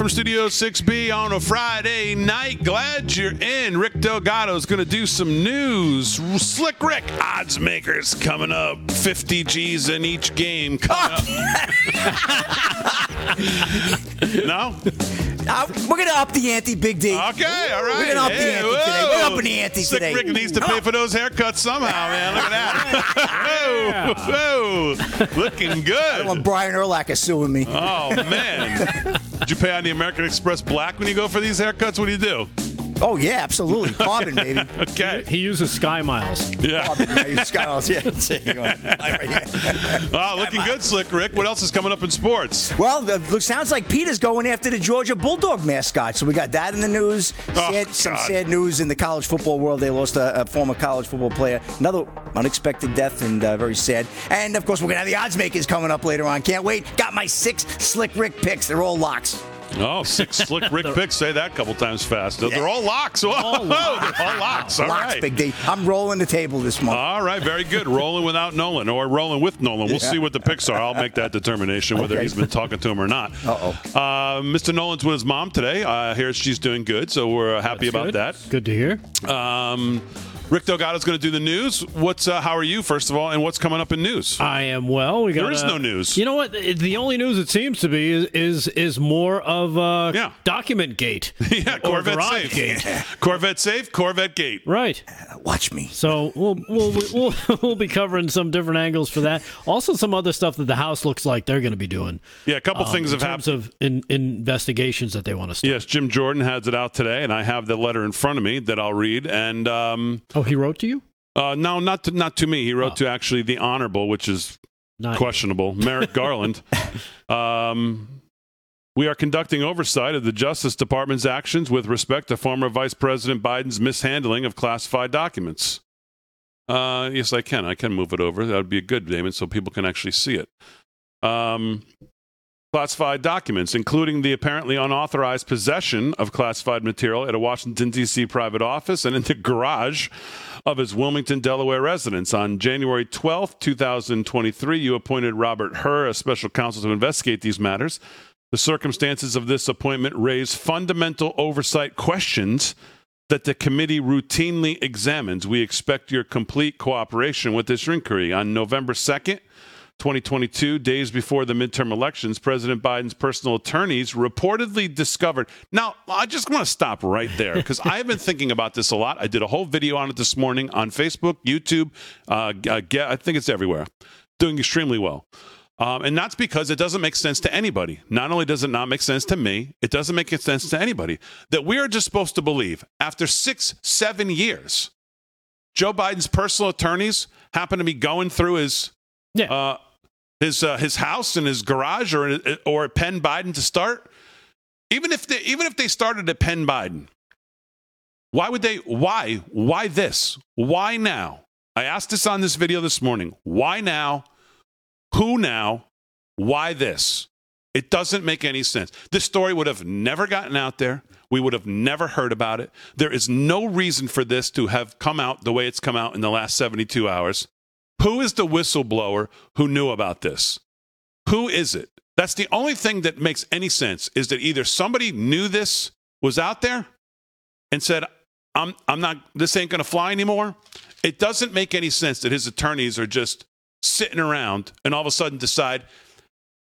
from Studio 6B on a Friday night. Glad you're in. Rick Delgado is going to do some news. Slick Rick, odds makers coming up. 50 G's in each game coming up. no? Uh, we're gonna up the ante, Big D. Okay, all right. We're gonna up the ante whoa. today. We're upping the ante Slick today. Rick needs to pay for those haircuts somehow, man. Look at that. whoa, whoa. Looking good. When Brian Urlacher suing me. Oh man! Did you pay on the American Express Black when you go for these haircuts? What do you do? Oh yeah, absolutely. Carbon, baby. Okay. He uses Sky Miles. Yeah. Carbon, baby. Skiles, yeah. There you go. Right here. Wow, looking good, Slick Rick. What else is coming up in sports? Well, the, look, sounds like PETA's going after the Georgia Bulldog mascot. So we got that in the news. Oh, Sad, some sad news in the college football world. They lost a, a former college football player. Another unexpected death and uh, very sad. And of course, we're gonna have the odds makers coming up later on. Can't wait. Got my six slick Rick picks. They're all locks. Oh, six Slick Rick picks. Say that a couple times fast. They're all locks. Whoa, All locks. all locks. All locks, right. Big D. I'm rolling the table this month. All right, very good. Rolling without Nolan or rolling with Nolan. We'll see what the picks are. I'll make that determination whether Okay. he's been talking to him or not. Uh-oh. Uh, Mr. Nolan's with his mom today. I hear she's doing good, so we're uh, happy about Good. that. Good to hear. Um, Rick Delgado's going to do the news. What's uh, how are you first of all, and what's coming up in news? I am well. We got There is no news. You know what? The only news it seems to be is is, is more of uh, Yeah. document gate. yeah, or Corvette safe. gate. Corvette safe. Corvette gate. Right. Watch me. So we'll, we'll we'll we'll be covering some different angles for that. Also, some other stuff that the House looks like they're going to be doing. Yeah, a couple um, things in have happened. of in, investigations that they want to start. Yes, Jim Jordan has it out today, and I have the letter in front of me that I'll read. And um, Oh, he wrote to you? uh, no, not to, not to me. He wrote Oh. to actually the honorable, which is Not questionable, Merrick Garland. Um, we are conducting oversight of the Justice Department's actions with respect to former Vice President Biden's mishandling of classified documents. Uh, yes, I can. I can move it over. That would be a good, Damon, so people can actually see it. Um, classified documents, including the apparently unauthorized possession of classified material at a Washington, D.C. private office and in the garage of his Wilmington, Delaware residence. On January 12, 2023, you appointed Robert Hur as special counsel to investigate these matters. The circumstances of this appointment raise fundamental oversight questions that the committee routinely examines. We expect your complete cooperation with this inquiry. On November 2nd, 2022, days before the midterm elections, President Biden's personal attorneys reportedly discovered. Now, I just want to stop right there because I have been thinking about this a lot. I did a whole video on it this morning on Facebook, YouTube. Uh, uh, I think it's everywhere. Doing extremely well. Um, and that's because it doesn't make sense to anybody. Not only does it not make sense to me, it doesn't make sense to anybody that we are just supposed to believe after six, seven years, Joe Biden's personal attorneys happen to be going through his Yeah. uh, his uh, his house and his garage or or Penn Biden to start. Even if they even if they started at Penn Biden, why would they? Why why this? Why now? I asked this on this video this morning. Why now? Who now? Why this? It doesn't make any sense. This story would have never gotten out there. We would have never heard about it. There is no reason for this to have come out the way it's come out in the last 72 hours. Who is the whistleblower who knew about this? Who is it? That's the only thing that makes any sense is that either somebody knew this was out there and said, I'm, I'm not, this ain't going to fly anymore. It doesn't make any sense that his attorneys are just sitting around and all of a sudden decide,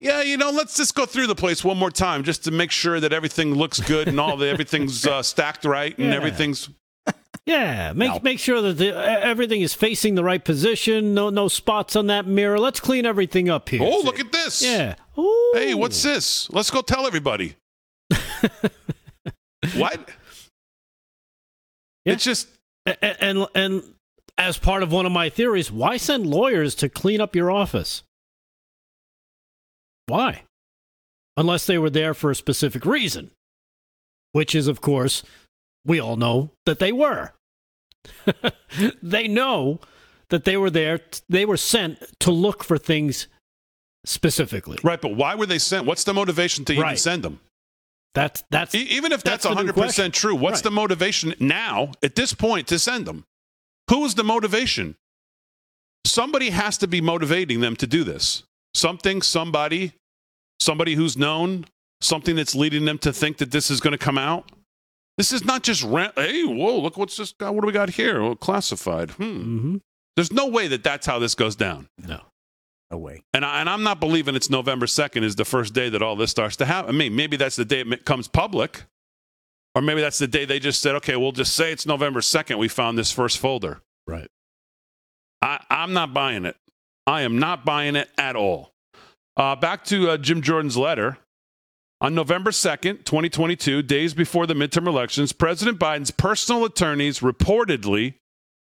yeah, you know, let's just go through the place one more time just to make sure that everything looks good and all the everything's uh, stacked right and Yeah. everything's Yeah, make No. make sure that the, everything is facing the right position. No no spots on that mirror. Let's clean everything up here. Oh, look at this. Yeah. Ooh. Hey, what's this? Let's go tell everybody. what? Yeah. It's just A- a- and and as part of one of my theories, why send lawyers to clean up your office? Why? Unless they were there for a specific reason, which is, of course, we all know that they were. they know that they were there. They were sent to look for things specifically. right, but why were they sent? What's the motivation to even send them? That's that's E- even if that's, That's 100% true, what's Right. the motivation now at this point to send them? Who is the motivation? Somebody has to be motivating them to do this. Something, somebody, somebody who's known, something that's leading them to think that this is going to come out. This is not just rent. Hey, whoa, look what's this guy. What do we got here? Oh, classified. Hmm. Mhm. There's no way that that's how this goes down. no. No way. And, I, and I'm not believing it's November 2nd is the first day that all this starts to happen. I mean, maybe that's the day it comes public. Or maybe that's the day they just said, okay, we'll just say it's November 2nd. We found this first folder. Right. I, I'm not buying it. I am not buying it at all. Uh, back to uh, Jim Jordan's letter. On November 2nd, 2022, days before the midterm elections, President Biden's personal attorneys reportedly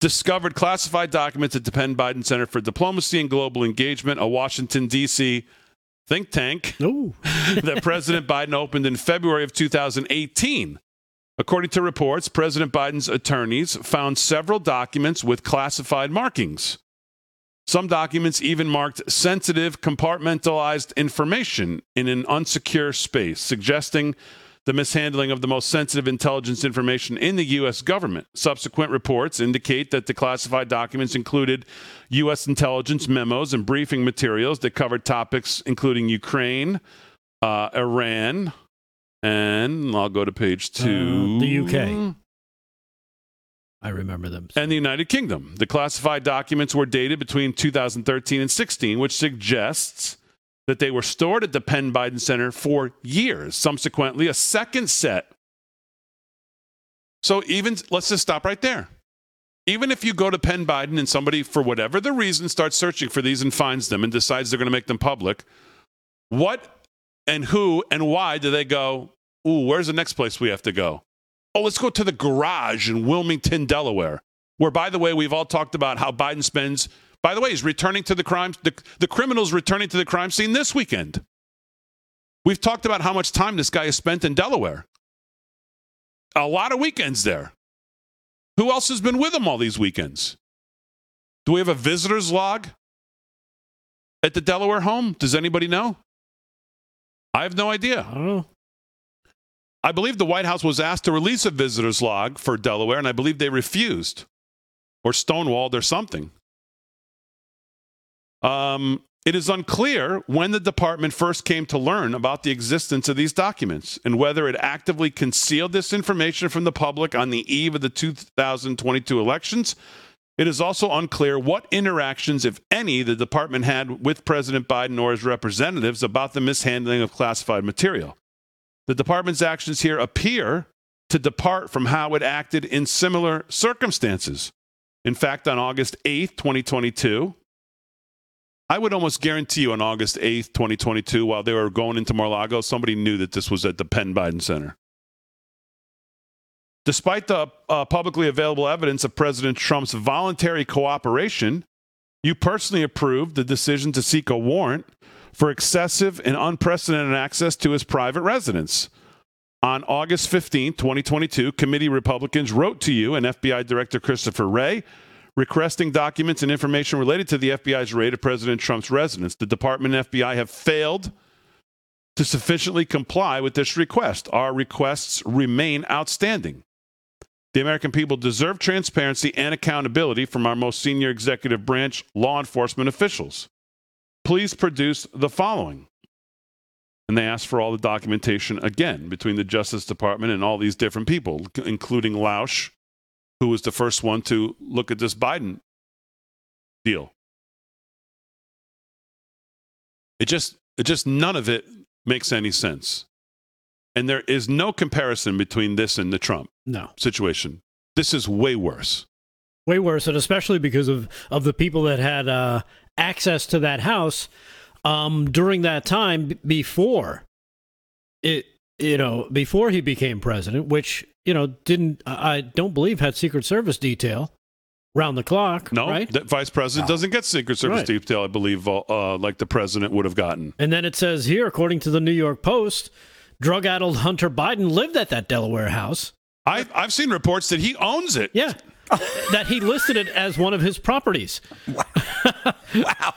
discovered classified documents at the Penn Biden Center for Diplomacy and Global Engagement, a Washington, D.C. think tank that President Biden opened in February of 2018. According to reports, President Biden's attorneys found several documents with classified markings. Some documents even marked sensitive, compartmentalized information in an unsecure space, suggesting the mishandling of the most sensitive intelligence information in the U.S. government. Subsequent reports indicate that the classified documents included U.S. intelligence memos and briefing materials that covered topics including Ukraine, uh, Iran, and I'll go to page two. Uh, the UK. I remember them. And the United Kingdom. The classified documents were dated between 2013 and 16, which suggests that they were stored at the Penn Biden Center for years. Subsequently, a second set. So, even let's just stop right there. Even if you go to Penn Biden and somebody, for whatever the reason, starts searching for these and finds them and decides they're going to make them public, what and who and why do they go, ooh, where's the next place we have to go? Oh, let's go to the garage in Wilmington, Delaware, where, by the way, we've all talked about how Biden spends. By the way, he's returning to the crime, the, the criminals returning to the crime scene this weekend. We've talked about how much time this guy has spent in Delaware. A lot of weekends there. Who else has been with him all these weekends? Do we have a visitor's log at the Delaware home? Does anybody know? I have no idea. I don't know. I believe the White House was asked to release a visitor's log for Delaware, and I believe they refused or stonewalled or something. Um, it is unclear when the department first came to learn about the existence of these documents and whether it actively concealed this information from the public on the eve of the 2022 elections. It is also unclear what interactions, if any, the department had with President Biden or his representatives about the mishandling of classified material. The department's actions here appear to depart from how it acted in similar circumstances. In fact, on August 8th, 2022, I would almost guarantee you on August 8th, 2022, while they were going into Mar-Lago, somebody knew that this was at the Penn Biden Center. Despite the uh, publicly available evidence of President Trump's voluntary cooperation, you personally approved the decision to seek a warrant for excessive and unprecedented access to his private residence. On August 15, 2022, committee Republicans wrote to you and FBI Director Christopher Wray requesting documents and information related to the FBI's raid of President Trump's residence. The department and FBI have failed to sufficiently comply with this request. Our requests remain outstanding. The American people deserve transparency and accountability from our most senior executive branch law enforcement officials. Please produce the following. And they asked for all the documentation again between the Justice Department and all these different people, including Lausch, who was the first one to look at this Biden deal. It just, it just none of it makes any sense. And there is no comparison between this and the Trump No. situation. This is way worse. Way worse, and especially because of, of the people that had uh, access to that house um, during that time b- before it, you know, before he became president, which you know didn't, I I don't believe had Secret Service detail round the clock. No, right? the vice president doesn't get Secret Service Right. detail, I believe, uh, uh, like the president would have gotten. And then it says here, according to the New York Post, drug-addled Hunter Biden lived at that Delaware house. I've, I've seen reports that he owns it. Yeah. That he listed it as one of his properties. Wow. wow.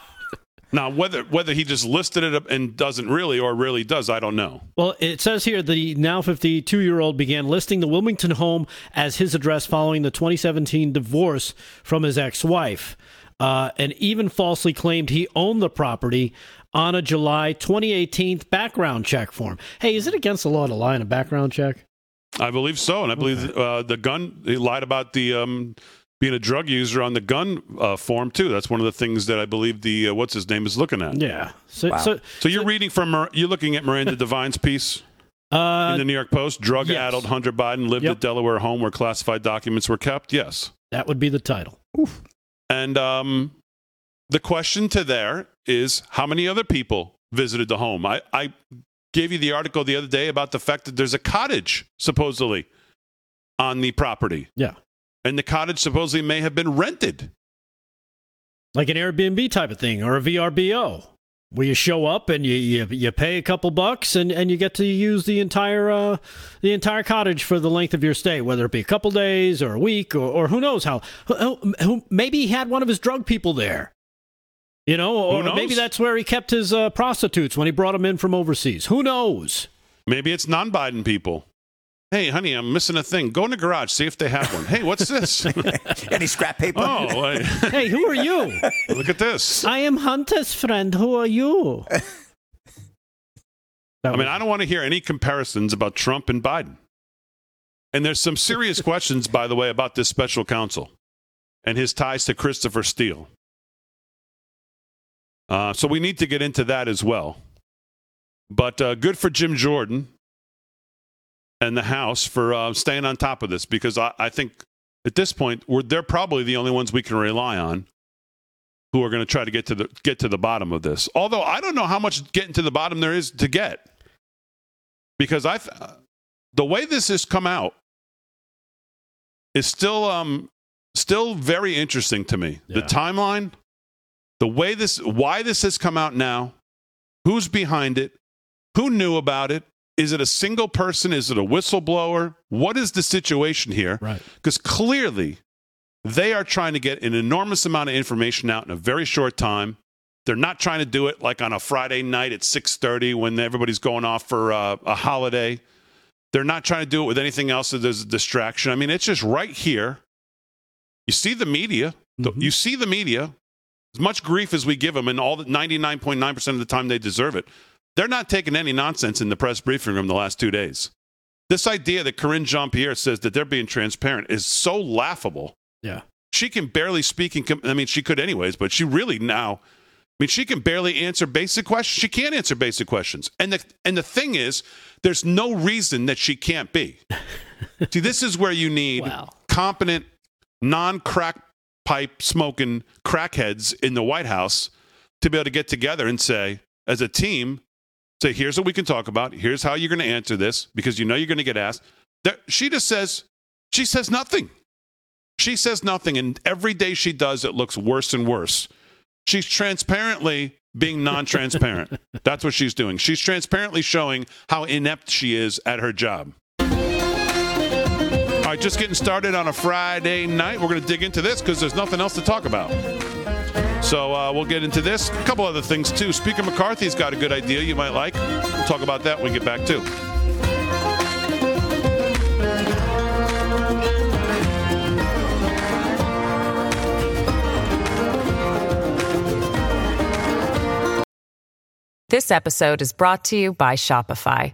Now, whether whether he just listed it up and doesn't really, or really does, I don't know. Well, it says here the now 52 year old began listing the Wilmington home as his address following the 2017 divorce from his ex wife, uh, and even falsely claimed he owned the property on a July 2018 background check form. Hey, is it against the law to lie in a background check? I believe so, and I believe uh, the gun. He lied about the um, being a drug user on the gun uh, form too. That's one of the things that I believe the uh, what's his name is looking at. Yeah. So, Wow. so So you're reading from Mir- you're looking at Miranda Devine's piece uh, in the New York Post. Drug-addled yes. Hunter Biden lived Yep. at Delaware home where classified documents were kept. Yes. that would be the title. And um, the question to there is how many other people visited the home? I, I gave you the article the other day about the fact that there's a cottage supposedly on the property. Yeah. And the cottage supposedly may have been rented. like an Airbnb type of thing or a VRBO, where you show up and you you, you pay a couple bucks and, and you get to use the entire uh, the entire cottage for the length of your stay, whether it be a couple days or a week or, or who knows how. Who, who, maybe he had one of his drug people there. You know, or maybe that's where he kept his uh, prostitutes when he brought them in from overseas. Who knows? Maybe it's non Biden people. Hey, honey, I'm missing a thing. Go in the garage, see if they have one. Hey, what's this? Any scrap paper? oh, wait. Hey, who are you? look at this. I am Hunter's friend. Who are you? I mean, I don't want to hear any comparisons about Trump and Biden. And there's some serious questions, by the way, about this special counsel and his ties to Christopher Steele. Uh, so we need to get into that as well. But uh, good for Jim Jordan and the House for uh, staying on top of this because I, I think at this point we're, they're probably the only ones we can rely on who are going to try to get to the get to the bottom of this. Although I don't know how much getting to the bottom there is to get because I the way this has come out is still um still very interesting to me. The timeline, the way this why this has come out now, who's behind it, who knew about it, is it a single person, is it a whistleblower? What is the situation here? Right. Because clearly they are trying to get an enormous amount of information out in a very short time. They're not trying to do it like on a Friday night at 6:30 when everybody's going off for uh, a holiday. They're not trying to do it with anything else that there's a distraction. I mean, it's just right here. You see the media. Mhm. You see the media. As much grief as we give them, and all the 99.9% of the time they deserve it, they're not taking any nonsense in the press briefing room the last two days. This idea that Karine Jean Pierre says that they're being transparent is so laughable Yeah. she can barely speak and com- i mean she could anyways but she really now i mean she can barely answer basic questions she can't answer basic questions and the and the thing is there's no reason that she can't be see this is where you need Wow. competent non-crack pipe smoking crackheads in the white house to be able to get together and say as a team say here's what we can talk about here's how you're going to answer this because you know you're going to get asked she just says she says nothing she says nothing, and every day she does, it looks worse and worse. She's transparently being non transparent. That's what she's doing. She's transparently showing how inept she is at her job right, just getting started on a Friday night. We're going to dig into this because there's nothing else to talk about. So uh, we'll get into this. A couple other things, too. Speaker McCarthy's got a good idea you might like. We'll talk about that when we get back, too. This episode is brought to you by Shopify.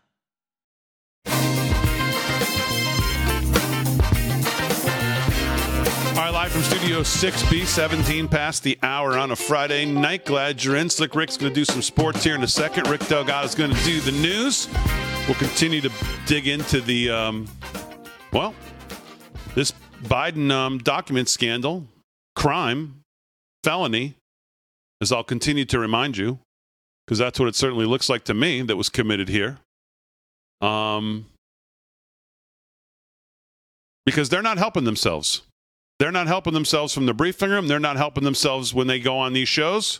Live from Studio 6B, 17 past the hour on a Friday night. Glad you're in. Slick Rick's going to do some sports here in a second. Rick Delgado is going to do the news. We'll continue to dig into the, um, well, this Biden um, document scandal, crime, felony, as I'll continue to remind you, because that's what it certainly looks like to me that was committed here. Um, because they're not helping themselves. They're not helping themselves from the briefing room. They're not helping themselves when they go on these shows.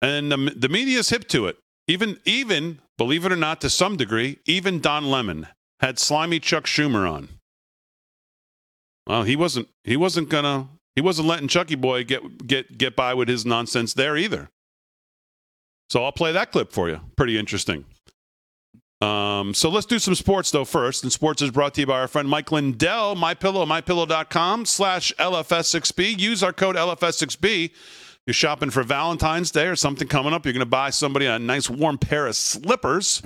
And the, the media is hip to it. Even, even, believe it or not, to some degree, even Don Lemon had slimy Chuck Schumer on. Well, he wasn't. He wasn't gonna. He wasn't letting Chucky Boy get get get by with his nonsense there either. So I'll play that clip for you. Pretty interesting. Um, so let's do some sports though first. And sports is brought to you by our friend Mike Lindell, mypillow, mypillow.com slash LFS6B. Use our code LFS6B. You're shopping for Valentine's Day or something coming up. You're going to buy somebody a nice warm pair of slippers.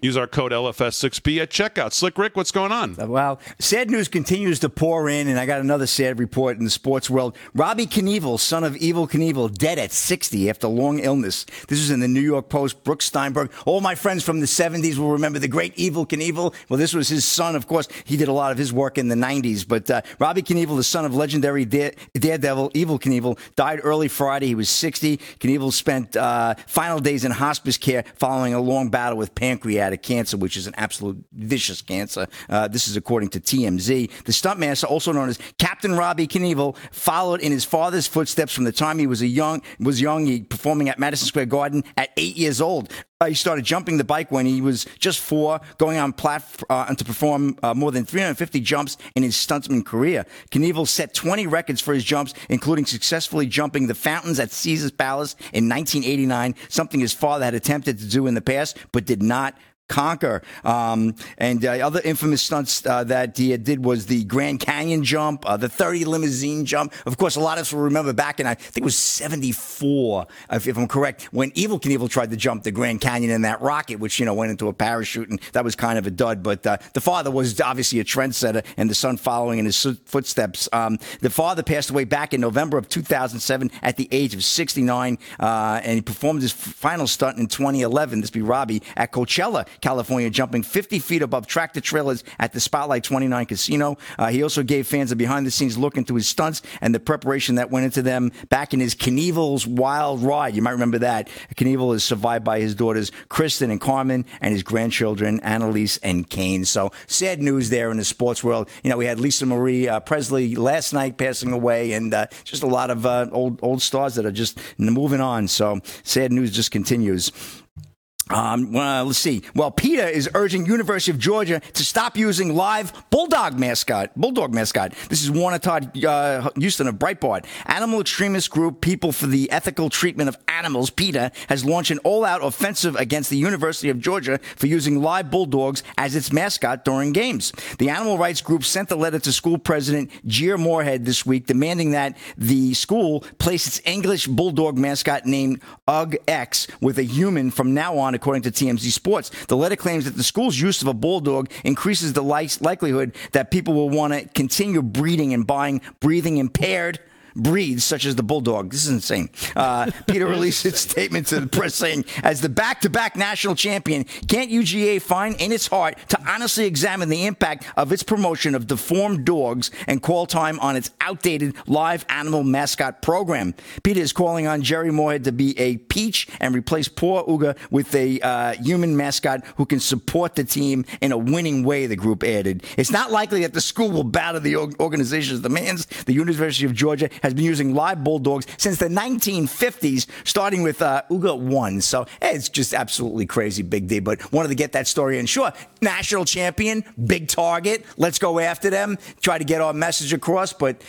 Use our code LFS6B at checkout. Slick Rick, what's going on? Well, sad news continues to pour in, and I got another sad report in the sports world. Robbie Knievel, son of Evel Knievel, dead at 60 after long illness. This is in the New York Post. Brooke Steinberg. All my friends from the 70s will remember the great Evel Knievel. Well, this was his son, of course. He did a lot of his work in the 90s. But uh, Robbie Knievel, the son of legendary dare- daredevil Evel Knievel, died early Friday. He was 60. Knievel spent uh, final days in hospice care following a long battle with pancreatic cancer, which is an absolute vicious cancer. Uh, this is according to TMZ. The stuntmaster, also known as Captain Robbie Knievel, followed in his father's footsteps from the time he was a young was young. He performing at Madison Square Garden at eight years old. Uh, he started jumping the bike when he was just four, going on plat- uh, to perform uh, more than 350 jumps in his stuntman career. Knievel set 20 records for his jumps, including successfully jumping the fountains at Caesar's Palace in 1989, something his father had attempted to do in the past but did not conquer. Um, and uh, other infamous stunts uh, that he did was the Grand Canyon jump, uh, the 30 limousine jump. Of course, a lot of us will remember back in, I think it was 74, if, if I'm correct, when Evel Knievel tried to jump the Grand Canyon in that rocket, which, you know, went into a parachute, and that was kind of a dud. But uh, the father was obviously a trendsetter, and the son following in his footsteps. Um, the father passed away back in November of 2007 at the age of 69, uh, and he performed his final stunt in 2011. This be Robbie at Coachella California, jumping 50 feet above tractor trailers at the Spotlight 29 Casino. Uh, he also gave fans a behind the scenes look into his stunts and the preparation that went into them back in his Knievel's Wild Ride. You might remember that. Knievel is survived by his daughters, Kristen and Carmen, and his grandchildren, Annalise and Kane. So sad news there in the sports world. You know, we had Lisa Marie uh, Presley last night passing away, and uh, just a lot of uh, old old stars that are just moving on. So sad news just continues. Um, well, let's see. Well, PETA is urging University of Georgia to stop using live bulldog mascot, bulldog mascot. This is Warner Todd uh, Huston of Breitbart. Animal extremist group People for the Ethical Treatment of Animals, PETA, has launched an all-out offensive against the University of Georgia for using live bulldogs as its mascot during games. The animal rights group sent a letter to school president Jere Morehead this week demanding that the school place its English bulldog mascot named Uga X with a human from now on according to TMZ Sports. The letter claims that the school's use of a bulldog increases the likelihood that people will want to continue breeding and buying breathing impaired breeds such as the bulldog. This is insane. Uh, PETA released its statement to the press saying, as the back-to-back national champion, can't UGA find in its heart to honestly examine the impact of its promotion of deformed dogs and call time on its outdated live animal mascot program? PETA is calling on Jere Morehead to be a peach and replace poor Uga with a uh, human mascot who can support the team in a winning way, the group added. It's not likely that the school will to the organization's demands. The University of Georgia has been using live bulldogs since the 1950s, starting with uh, Uga 1. So hey, it's just absolutely crazy, Big D. But wanted to get that story in. Sure, national champion, big target. Let's go after them, try to get our message across. But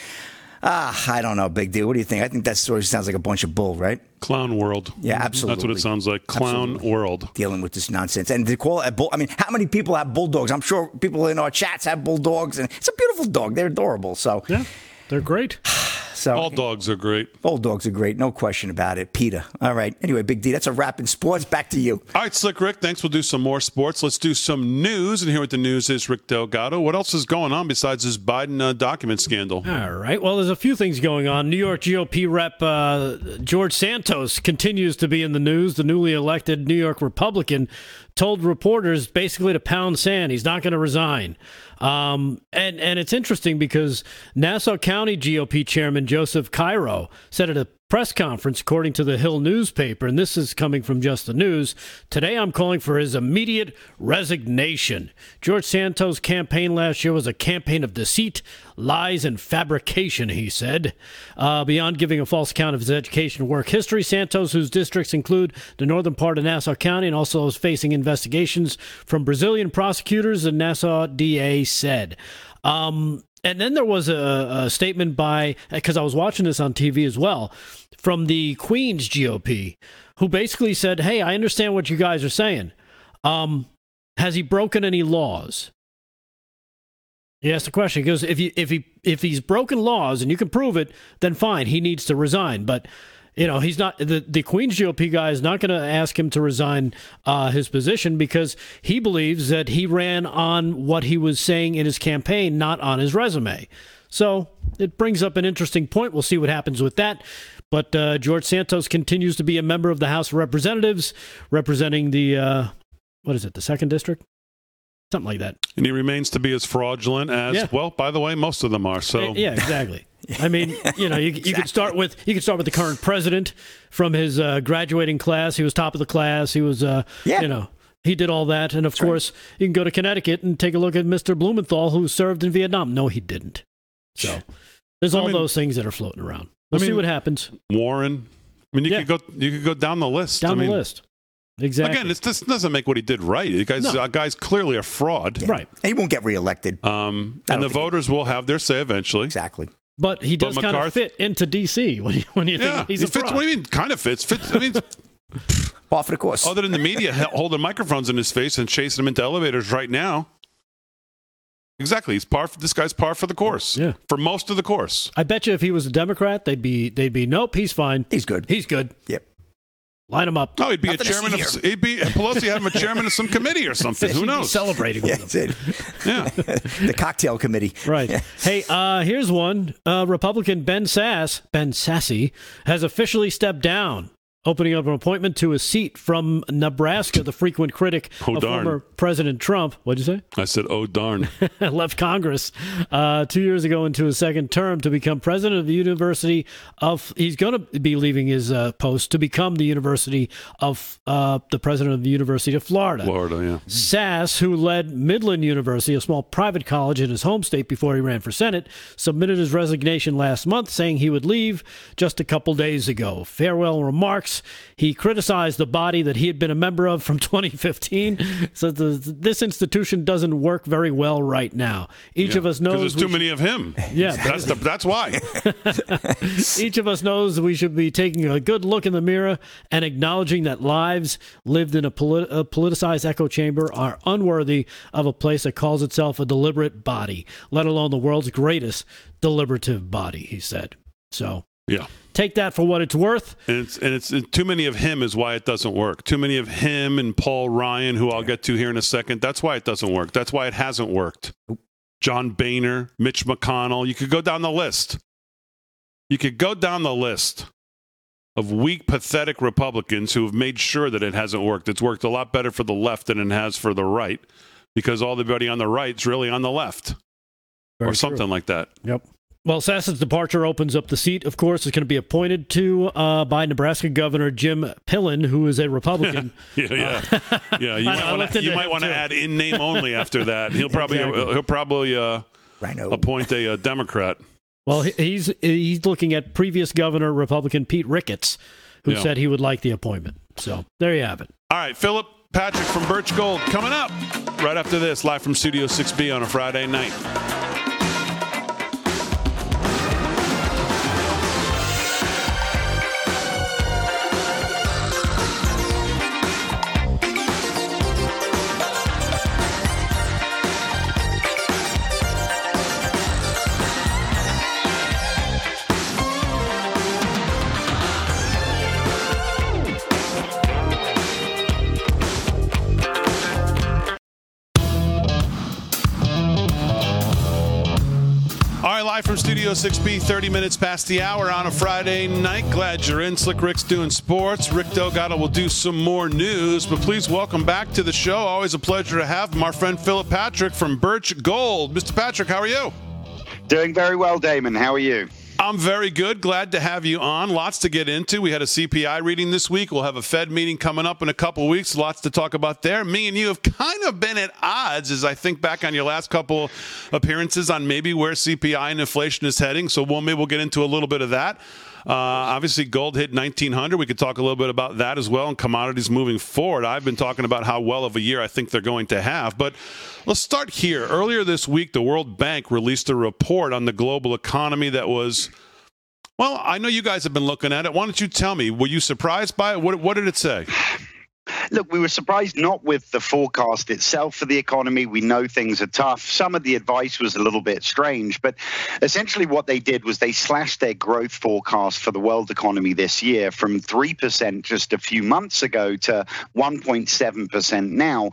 Ah, I don't know, big deal. What do you think? I think that story sounds like a bunch of bull, right? Clown world. Yeah, absolutely. That's what it sounds like. Clown Absolutely. world. Dealing with this nonsense. And to call it bull, I mean, how many people have bulldogs? I'm sure people in our chats have bulldogs, and it's a beautiful dog. They're adorable. So, Yeah, they're great. so All dogs are great. All dogs are great. No question about it. PETA. All right. Anyway, Big D, that's a wrap in sports. Back to you. All right, Slick Rick, thanks. We'll do some more sports. Let's do some news. And here with the news is Rick Delgado. What else is going on besides this Biden uh, document scandal? All right. Well, there's a few things going on. New York GOP rep uh, George Santos continues to be in the news. The newly elected New York Republican told reporters basically to pound sand. He's not going to resign. Um, and and it's interesting because Nassau County GOP Chairman Joseph Cairo said at a press conference, according to the Hill newspaper, and this is coming from Just the News. Today, I'm calling for his immediate resignation. George Santos' campaign last year was a campaign of deceit, lies, and fabrication. He said, uh, beyond giving a false account of his education and work history, Santos, whose districts include the northern part of Nassau County, and also is facing investigations from Brazilian prosecutors, the Nassau DA said. Um, and then there was a, a statement by, because I was watching this on TV as well, from the Queens GOP, who basically said, Hey, I understand what you guys are saying. Um, has he broken any laws? He asked the question. He goes, if, you, if, he, if he's broken laws and you can prove it, then fine, he needs to resign. But you know he's not the, the queens gop guy is not going to ask him to resign uh, his position because he believes that he ran on what he was saying in his campaign not on his resume so it brings up an interesting point we'll see what happens with that but uh, george santos continues to be a member of the house of representatives representing the uh, what is it the second district something like that And he remains to be as fraudulent as, Yeah. well, by the way, most of them are. So, yeah, exactly. I mean, you know, you, you could start with you could start with the current president from his uh, graduating class. He was top of the class. He was, uh, Yeah. you know, he did all that. And of course, you can go to Connecticut and take a look at Mr. Blumenthal, who served in Vietnam. No, he didn't. So there's all mean- those things that are floating around. We'll see mean, what happens Warren. I mean, you Yeah. could go you could go down the list. down I mean, the list. Exactly. Again, it's, this doesn't make what he did right. The guy's, No. uh, guy's clearly a fraud. right. And he won't get reelected. Um, and the think- voters will have their say eventually. exactly. But he does But kind of fit into D.C. when you, when you Yeah, think he's he a fits. fraud. What do you mean? Kind of fits. Fits. I mean, Par for the course. other than the media holding microphones in his face and chasing him into elevators right now. Exactly. He's par. This guy's par for the course. Yeah. For most of the course. I bet you if he was a Democrat, they'd be they'd be nope, he's fine. He's good. He's good. Yep. Line him up. No, he'd be Nothing a chairman of. He'd be Pelosi had him a chairman of some committee or something. Who He'd be knows? Celebrating Yeah, with him. it. Yeah. the cocktail committee. Right. Hey, uh, here's one. Uh, Republican Ben Sasse, Ben Sassy, has officially stepped down, opening up an appointment to a seat from Nebraska, the frequent critic Oh, of darn. former President Trump. What'd you say? I said, "Oh darn." left Congress uh, two years ago into his second term to become president of the University of. He's going to be leaving his uh, post to become the University of uh, the president of the University of Florida. Florida. Yeah. Sasse, who led Midland University, a small private college in his home state before he ran for Senate, submitted his resignation last month, saying he would leave just a couple days ago. Farewell remarks. He criticized the body that he had been a member of from 2015. So the, this institution doesn't work very well right now. Each of us knows there's too many of him. Yeah. That's the, that's why. each of us knows we should be taking a good look in the mirror and acknowledging that lives lived in a, a politicized echo chamber are unworthy of a place that calls itself a deliberate body, let alone the world's greatest deliberative body. He said. So Yeah. take that for what it's worth. And it's and it's and too many of him is why it doesn't work. Too many of him and Paul Ryan, who I'll get to here in a second. That's why it doesn't work. That's why it hasn't worked. John Boehner, Mitch McConnell. You could go down the list. You could go down the list of weak, pathetic Republicans who have made sure that it hasn't worked. It's worked a lot better for the left than it has for the right, because all the everybody on the right's really on the left, Very or something true. like that. Yep. Well, Sasse's departure opens up the seat. Of course, is going to be appointed to uh, by Nebraska Governor Jim Pillen, who is a Republican. Yeah, yeah, yeah. You I- I might want to might want to add in name only after that. He'll probably Exactly. he'll probably uh, appoint a, uh Democrat. Well, he's he's looking at previous governor Republican Pete Ricketts, who yeah. said he would like the appointment. So there you have it. All right, Philip Patrick from Birch Gold coming up right after this, live from Studio 6B on a Friday night. Live from Studio 6B, 30 minutes past the hour on a Friday night. Glad you're in. Slick Rick's doing sports. Rick Delgado will do some more news, but please welcome back to the show. Always a pleasure to have him, our friend Philip Patrick from Birch Gold. Mr. Patrick, how are you? Doing very well, Damon. How are you? I'm very good. Glad to have you on. Lots to get into. We had a CPI reading this week. We'll have a Fed meeting coming up in a couple weeks. Lots to talk about there. Me and you have kind of been at odds as I think back on your last couple appearances on maybe where CPI and inflation is heading. So we'll, maybe we'll get into a little bit of that. Uh, obviously, gold hit 1900. We could talk a little bit about that as well and commodities moving forward. I've been talking about how well of a year I think they're going to have. But let's start here. Earlier this week, the World Bank released a report on the global economy that was. Well, I know you guys have been looking at it. Why don't you tell me? Were you surprised by it? What, what did it say? Look, we were surprised not with the forecast itself for the economy. We know things are tough. Some of the advice was a little bit strange, but essentially what they did was they slashed their growth forecast for the world economy this year from 3% just a few months ago to 1.7% now.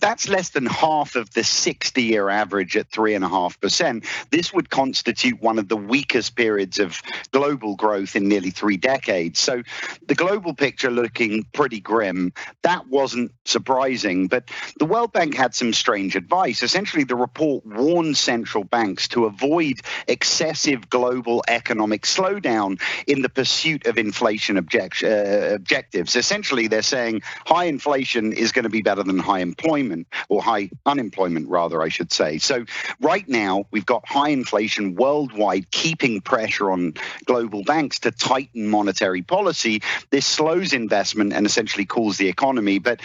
That's less than half of the 60 year average at 3.5%. This would constitute one of the weakest periods of global growth in nearly three decades. So the global picture looking pretty grim. That wasn't surprising, but the World Bank had some strange advice. Essentially, the report warned central banks to avoid excessive global economic slowdown in the pursuit of inflation object- uh, objectives. Essentially, they're saying high inflation is going to be better than high employment, or high unemployment, rather, I should say. So, right now, we've got high inflation worldwide, keeping pressure on global banks to tighten monetary policy. This slows investment and essentially causes the economy. But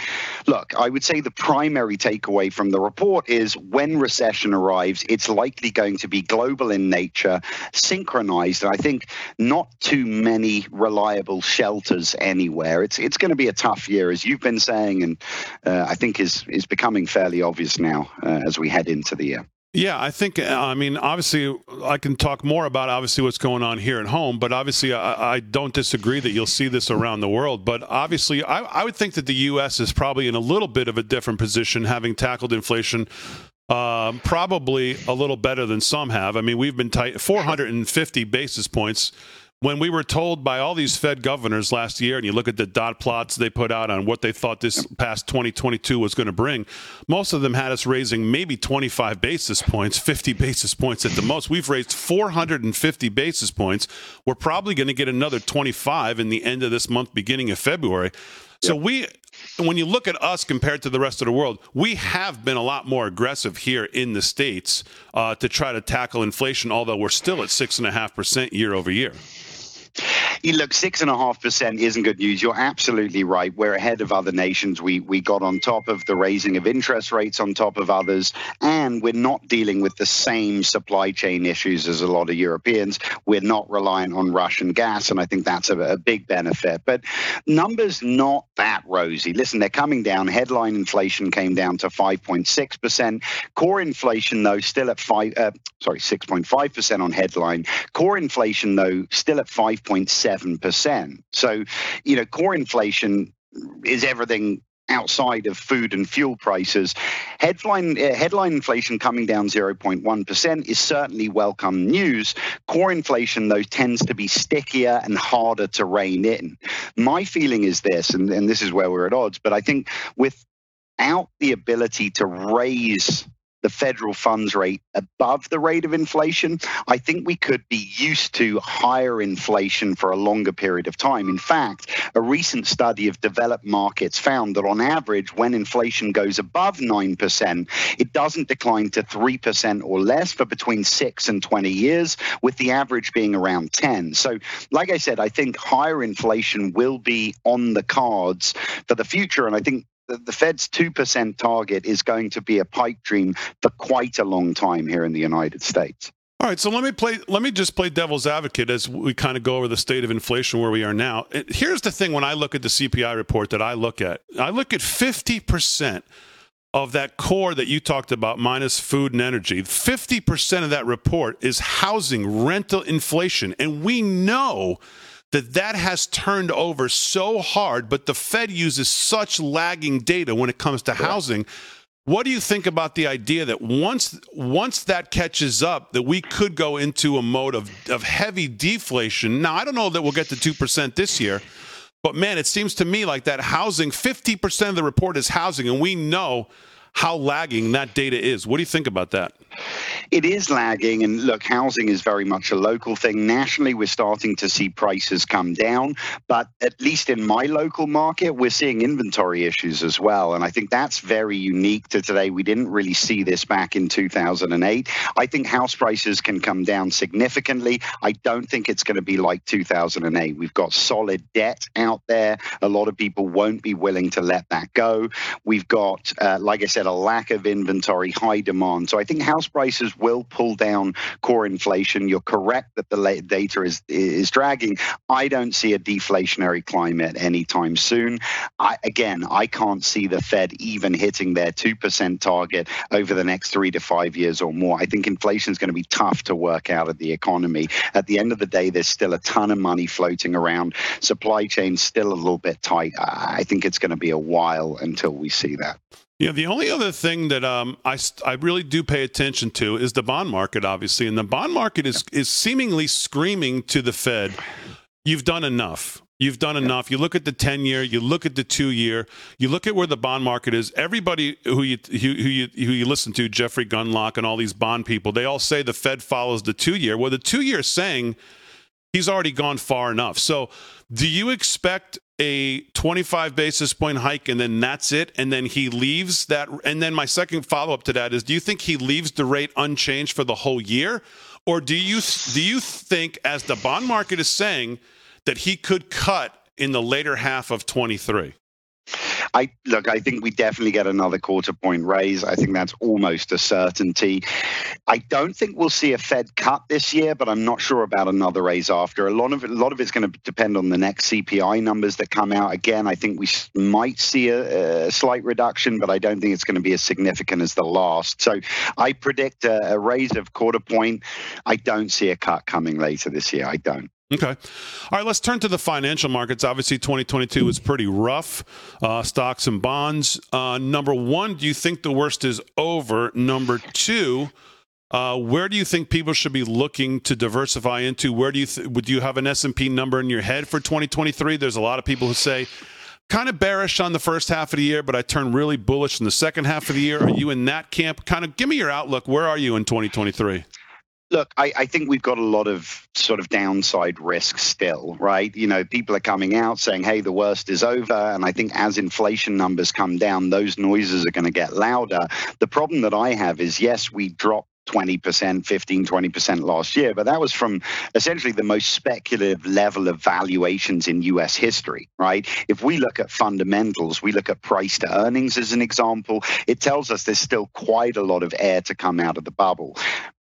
look, I would say the primary takeaway from the report is when recession arrives, it's likely going to be global in nature, synchronized, and I think not too many reliable shelters anywhere. It's it's going to be a tough year, as you've been saying, and uh, I think is is becoming fairly obvious now uh, as we head into the year. Yeah, I think, I mean, obviously, I can talk more about obviously what's going on here at home, but obviously, I, I don't disagree that you'll see this around the world. But obviously, I, I, would think that the U.S. is probably in a little bit of a different position, having tackled inflation uh, probably a little better than some have. I mean, we've been tight 450 basis points when we were told by all these Fed governors last year, and you look at the dot plots they put out on what they thought this past 2022 was going to bring, most of them had us raising maybe 25 basis points, 50 basis points at the most. We've raised 450 basis points. We're probably going to get another 25 in the end of this month, beginning of February. So yep. we when you look at us compared to the rest of the world, we have been a lot more aggressive here in the states uh, to try to tackle inflation. Although we're still at six and a half percent year over year. Look, six and a half percent isn't good news. You're absolutely right. We're ahead of other nations. We we got on top of the raising of interest rates on top of others, and we're not dealing with the same supply chain issues as a lot of Europeans. We're not reliant on Russian gas, and I think that's a, a big benefit. But numbers not that rosy. Listen, they're coming down. Headline inflation came down to 5.6 percent. Core inflation, though, still at five. Uh, sorry, 6.5 percent on headline. Core inflation, though, still at 5.7 7%. So, you know, core inflation is everything outside of food and fuel prices. Headline uh, headline inflation coming down 0.1% is certainly welcome news. Core inflation though tends to be stickier and harder to rein in. My feeling is this and, and this is where we're at odds, but I think without the ability to raise the federal funds rate above the rate of inflation, I think we could be used to higher inflation for a longer period of time. In fact, a recent study of developed markets found that on average, when inflation goes above 9%, it doesn't decline to 3% or less for between 6 and 20 years, with the average being around 10. So, like I said, I think higher inflation will be on the cards for the future. And I think the, Fed's 2% target is going to be a pipe dream for quite a long time here in the United States. All right, so let me play. Let me just play devil's advocate as we kind of go over the state of inflation where we are now. Here's the thing: when I look at the CPI report that I look at, I look at 50 percent of that core that you talked about, minus food and energy. 50 percent of that report is housing rental inflation, and we know that that has turned over so hard, but the Fed uses such lagging data when it comes to housing. What do you think about the idea that once once that catches up, that we could go into a mode of, of heavy deflation? Now, I don't know that we'll get to two percent this year, but man, it seems to me like that housing, 50% of the report is housing, and we know how lagging that data is. What do you think about that? It is lagging, and look, housing is very much a local thing. Nationally, we're starting to see prices come down, but at least in my local market, we're seeing inventory issues as well. And I think that's very unique to today. We didn't really see this back in 2008. I think house prices can come down significantly. I don't think it's going to be like 2008. We've got solid debt out there. A lot of people won't be willing to let that go. We've got, uh, like I said, a lack of inventory, high demand. So I think house prices will pull down core inflation. You're correct that the data is is dragging. I don't see a deflationary climate anytime soon. I, again, I can't see the Fed even hitting their two percent target over the next three to five years or more. I think inflation is going to be tough to work out of the economy. At the end of the day, there's still a ton of money floating around. Supply chain's still a little bit tight. I think it's going to be a while until we see that. Yeah, the only other thing that um, I, I really do pay attention to is the bond market, obviously. And the bond market is, is seemingly screaming to the Fed, you've done enough. You've done enough. You look at the 10 year, you look at the two year, you look at where the bond market is. Everybody who you, who, who, you, who you listen to, Jeffrey Gundlach and all these bond people, they all say the Fed follows the two year. Well, the two year is saying he's already gone far enough. So, do you expect a 25 basis point hike and then that's it and then he leaves that and then my second follow up to that is do you think he leaves the rate unchanged for the whole year? Or do you do you think as the bond market is saying that he could cut in the later half of 23 I look, I think we definitely get another quarter point raise. I think that's almost a certainty. I don't think we'll see a Fed cut this year, but I'm not sure about another raise after. A lot of a lot of it's going to depend on the next CPI numbers that come out. Again, I think we might see a, a slight reduction, but I don't think it's going to be as significant as the last. So I predict a, a raise of quarter point. I don't see a cut coming later this year. I don't. Okay. All right, let's turn to the financial markets. Obviously, 2022 was pretty rough, uh, stocks and bonds. Uh, number one, do you think the worst is over? Number two, uh, where do you think people should be looking to diversify into? Where do you th- would you have an S and P number in your head for 2023? There's a lot of people who say kind of bearish on the first half of the year, but I turn really bullish in the second half of the year. Are you in that camp? Kind of give me your outlook. Where are you in 2023? Look, I, I, think we've got a lot of sort of downside risk still, right? You know, people are coming out saying, hey, the worst is over. And I think as inflation numbers come down, those noises are going to get louder. The problem that I have is, yes, we dropped 20%, 15, 20% last year, but that was from essentially the most speculative level of valuations in US history, right? If we look at fundamentals, we look at price to earnings as an example, it tells us there's still quite a lot of air to come out of the bubble.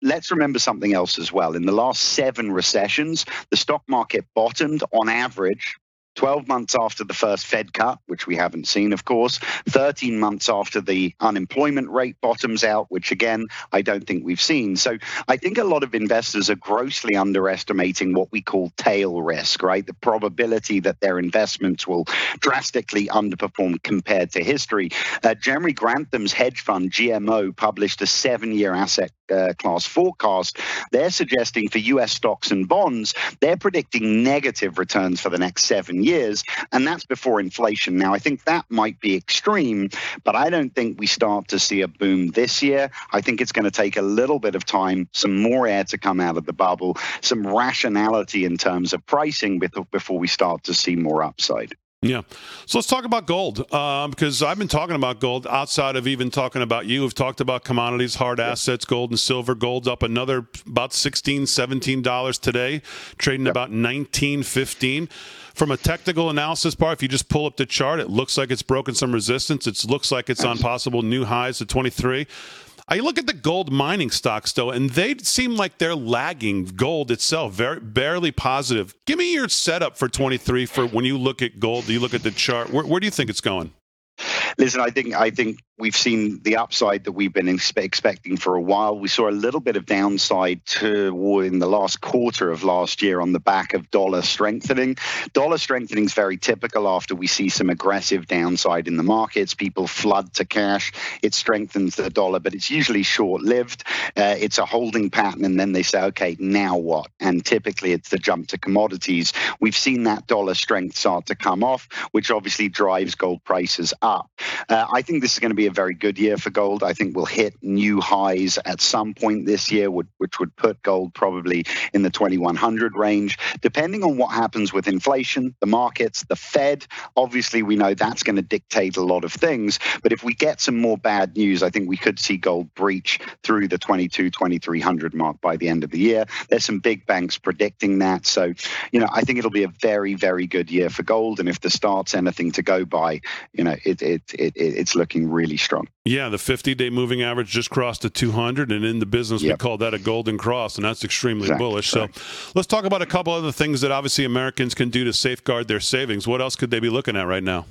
Let's remember something else as well. In the last seven recessions, the stock market bottomed on average 12 months after the first Fed cut, which we haven't seen, of course, 13 months after the unemployment rate bottoms out, which again, I don't think we've seen. So I think a lot of investors are grossly underestimating what we call tail risk, right? The probability that their investments will drastically underperform compared to history. Uh, Jeremy Grantham's hedge fund, GMO, published a seven year asset uh, class forecast, they're suggesting for US stocks and bonds, they're predicting negative returns for the next seven years. And that's before inflation. Now, I think that might be extreme, but I don't think we start to see a boom this year. I think it's going to take a little bit of time, some more air to come out of the bubble, some rationality in terms of pricing before we start to see more upside. Yeah. So let's talk about gold um, because I've been talking about gold outside of even talking about you. We've talked about commodities, hard assets, gold and silver. Gold's up another about $16, $17 today, trading yep. about 19 15 From a technical analysis part, if you just pull up the chart, it looks like it's broken some resistance. It looks like it's on possible new highs to 23. I look at the gold mining stocks though, and they seem like they're lagging gold itself, very barely positive. Give me your setup for 23 for when you look at gold. Do you look at the chart. Where, where do you think it's going? Listen, I think I think we've seen the upside that we've been expecting for a while. We saw a little bit of downside to in the last quarter of last year on the back of dollar strengthening. Dollar strengthening is very typical after we see some aggressive downside in the markets. People flood to cash. It strengthens the dollar, but it's usually short-lived. Uh, it's a holding pattern, and then they say, "Okay, now what?" And typically, it's the jump to commodities. We've seen that dollar strength start to come off, which obviously drives gold prices up. Uh, I think this is going to be a very good year for gold. I think we'll hit new highs at some point this year, which would put gold probably in the 2100 range. Depending on what happens with inflation, the markets, the Fed, obviously we know that's going to dictate a lot of things. But if we get some more bad news, I think we could see gold breach through the 22, 2300 mark by the end of the year. There's some big banks predicting that. So, you know, I think it'll be a very, very good year for gold. And if the start's anything to go by, you know, it, it, it, it's looking really strong. Yeah, the 50 day moving average just crossed the 200. And in the business, yep. we call that a golden cross, and that's extremely exactly. bullish. So let's talk about a couple other things that obviously Americans can do to safeguard their savings. What else could they be looking at right now?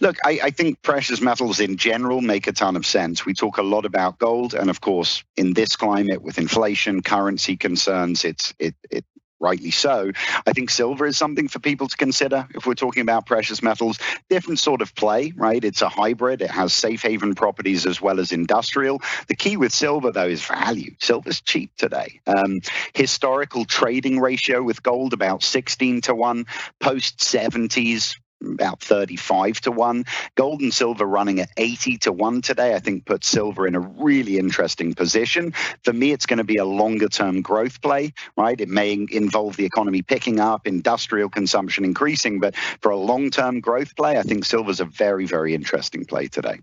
Look, I, I, think precious metals in general make a ton of sense. We talk a lot about gold, and of course, in this climate with inflation, currency concerns, it's it, it rightly so. I think silver is something for people to consider if we're talking about precious metals. Different sort of play, right? It's a hybrid. It has safe haven properties as well as industrial. The key with silver, though, is value. Silver's cheap today. Um, historical trading ratio with gold about 16 to 1, post 70s, about 35 to 1. Gold and silver running at 80 to 1 today, I think puts silver in a really interesting position. For me, it's going to be a longer term growth play, right? It may involve the economy picking up, industrial consumption increasing, but for a long term growth play, I think silver's a very, very interesting play today.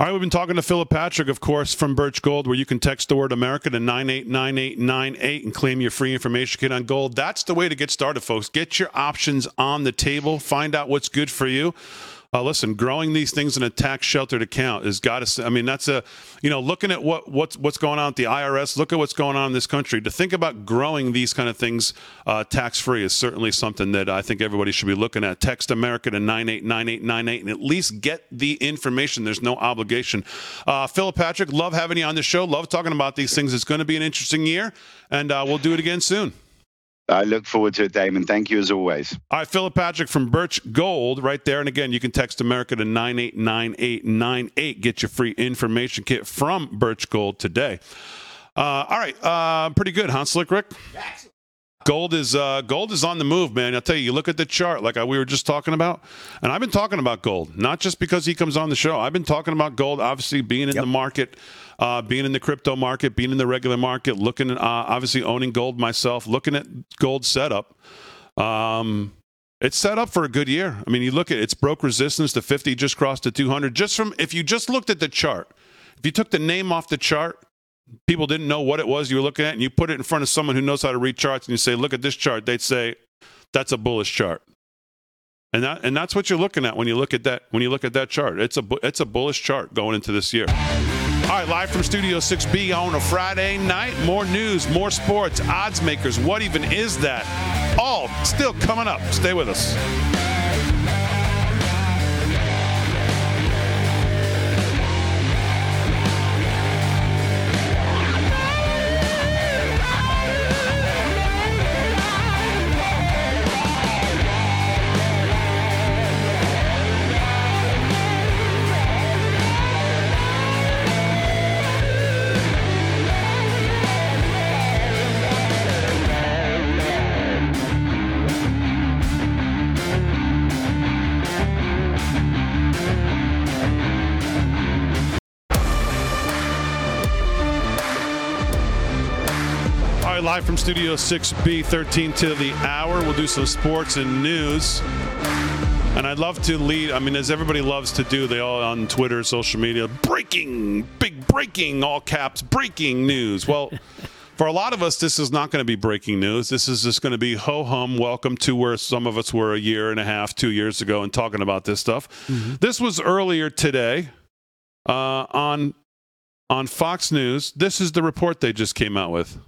All right, we've been talking to Philip Patrick, of course, from Birch Gold, where you can text the word America to 989898 and claim your free information kit on gold. That's the way to get started, folks. Get your options on the table, find out what's good for you. Uh, listen, growing these things in a tax sheltered account has got to. I mean, that's a you know looking at what what's what's going on at the IRS. Look at what's going on in this country. To think about growing these kind of things uh, tax free is certainly something that I think everybody should be looking at. Text America to nine eight nine eight nine eight and at least get the information. There's no obligation. Uh, Philip Patrick, love having you on the show. Love talking about these things. It's going to be an interesting year, and uh, we'll do it again soon. I look forward to it, Damon. Thank you as always. All right, Philip Patrick from Birch Gold right there. And again, you can text America to 989898. Get your free information kit from Birch Gold today. Uh, all right, uh, pretty good, huh, Slick Rick? Yes. Gold is uh, gold is on the move, man. I'll tell you. You look at the chart, like we were just talking about, and I've been talking about gold, not just because he comes on the show. I've been talking about gold, obviously being in yep. the market uh, being in the crypto market, being in the regular market, looking at uh, obviously owning gold myself, looking at gold setup. Um, it's set up for a good year. I mean, you look at it's broke resistance. to 50 just crossed to 200. Just from if you just looked at the chart, if you took the name off the chart, people didn't know what it was you were looking at, and you put it in front of someone who knows how to read charts, and you say, "Look at this chart," they'd say, "That's a bullish chart." And that and that's what you're looking at when you look at that when you look at that chart. It's a it's a bullish chart going into this year. All right, live from Studio 6B on a Friday night. More news, more sports, odds makers. What even is that? All still coming up. Stay with us. Live from Studio 6B, 13 to the hour. We'll do some sports and news. And I'd love to lead, I mean, as everybody loves to do, they all on Twitter, social media, breaking, big breaking, all caps, breaking news. Well, for a lot of us, this is not going to be breaking news. This is just going to be ho hum, welcome to where some of us were a year and a half, two years ago, and talking about this stuff. Mm-hmm. This was earlier today uh, on on Fox News. This is the report they just came out with.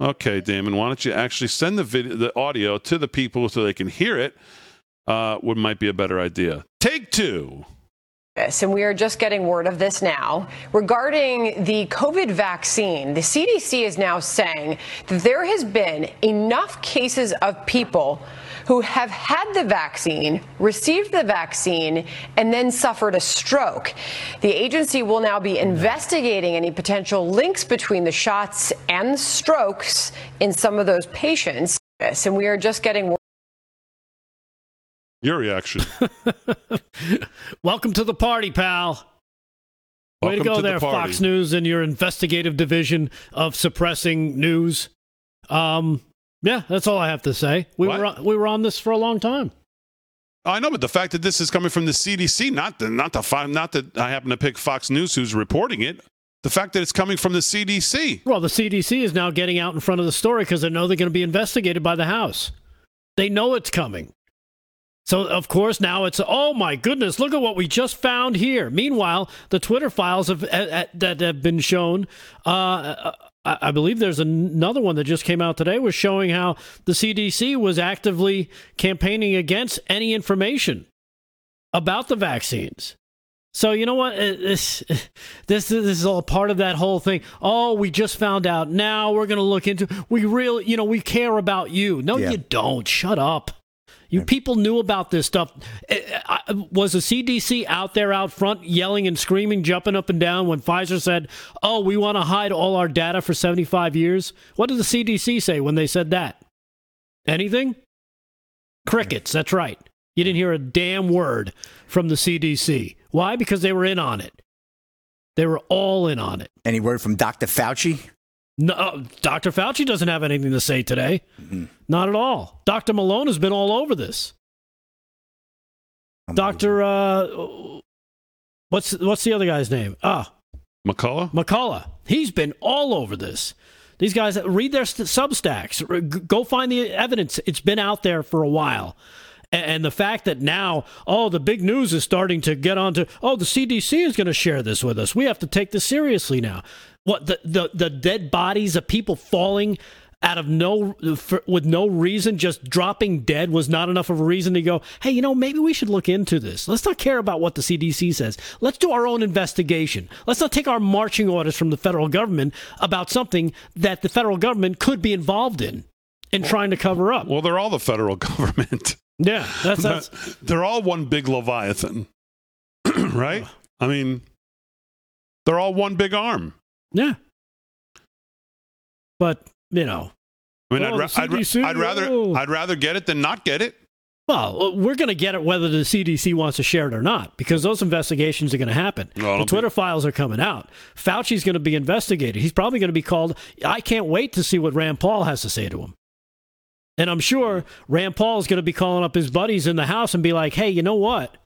Okay, Damon, why don't you actually send the video, the audio to the people so they can hear it? uh, might be a better idea. Take two. And we are just getting word of this now. Regarding the COVID vaccine, the CDC is now saying that there has been enough cases of people who have had the vaccine, received the vaccine, and then suffered a stroke. The agency will now be investigating any potential links between the shots and strokes in some of those patients. And we are just getting word. Your reaction. Welcome to the party, pal. Way to go to there, the Fox News and your investigative division of suppressing news. Um, yeah, that's all I have to say. We what? were on, we were on this for a long time. I know, but the fact that this is coming from the CDC, not the not the not that I happen to pick Fox News who's reporting it. The fact that it's coming from the CDC. Well, the CDC is now getting out in front of the story because they know they're going to be investigated by the House. They know it's coming. So, of course, now it's, oh my goodness, look at what we just found here. Meanwhile, the Twitter files have, uh, that have been shown, uh, uh I believe there's another one that just came out today, was showing how the CDC was actively campaigning against any information about the vaccines. So you know what? Uh, this this this is all part of that whole thing. Oh, we just found out. Now we're going to look into. We really, you know, we care about you. No, yeah. you don't. Shut up. You people knew about this stuff. Eh, eh, was the CDC out there out front yelling and screaming, jumping up and down when Pfizer said, "Oh, we want to hide all our data for 75 years"? What did the CDC say when they said that? Anything? Crickets. That's right. You didn't hear a damn word from the CDC. Why? Because they were in on it. They were all in on it. Any word from Dr. Fauci? No, uh, Dr. Fauci doesn't have anything to say today. Mm-hmm. Not at all. Dr. Malone has been all over this. Dr. Uh, what's what's the other guy's name? Ah, McCullough. McCullough. He's been all over this. These guys read their substacks. Go find the evidence. It's been out there for a while. And the fact that now, oh, the big news is starting to get onto, oh, the CDC is going to share this with us. We have to take this seriously now. What the the, the dead bodies of people falling out of no for, with no reason just dropping dead was not enough of a reason to go hey you know maybe we should look into this. Let's not care about what the cdc says. Let's do our own investigation. Let's not take our marching orders from the federal government about something that the federal government could be involved in in well, trying to cover up. well they're all the federal government. Yeah that's, that's they're all one big leviathan right? I mean they're all one big arm yeah. But, you know. I mean, I'd, oh, ra- I'd, ra- I'd, rather oh. I'd rather get it than not get it. Well, uh, we're going to get it whether the CDC wants to share it or not, because those investigations are going to happen. Well, the Twitter be- files are coming out. Fauci's going to be investigated. He's probably going to be called. I can't wait to see what Rand Paul has to say to him. And I'm sure Rand Paul is going to be calling up his buddies in the House and be like, hey, you know what?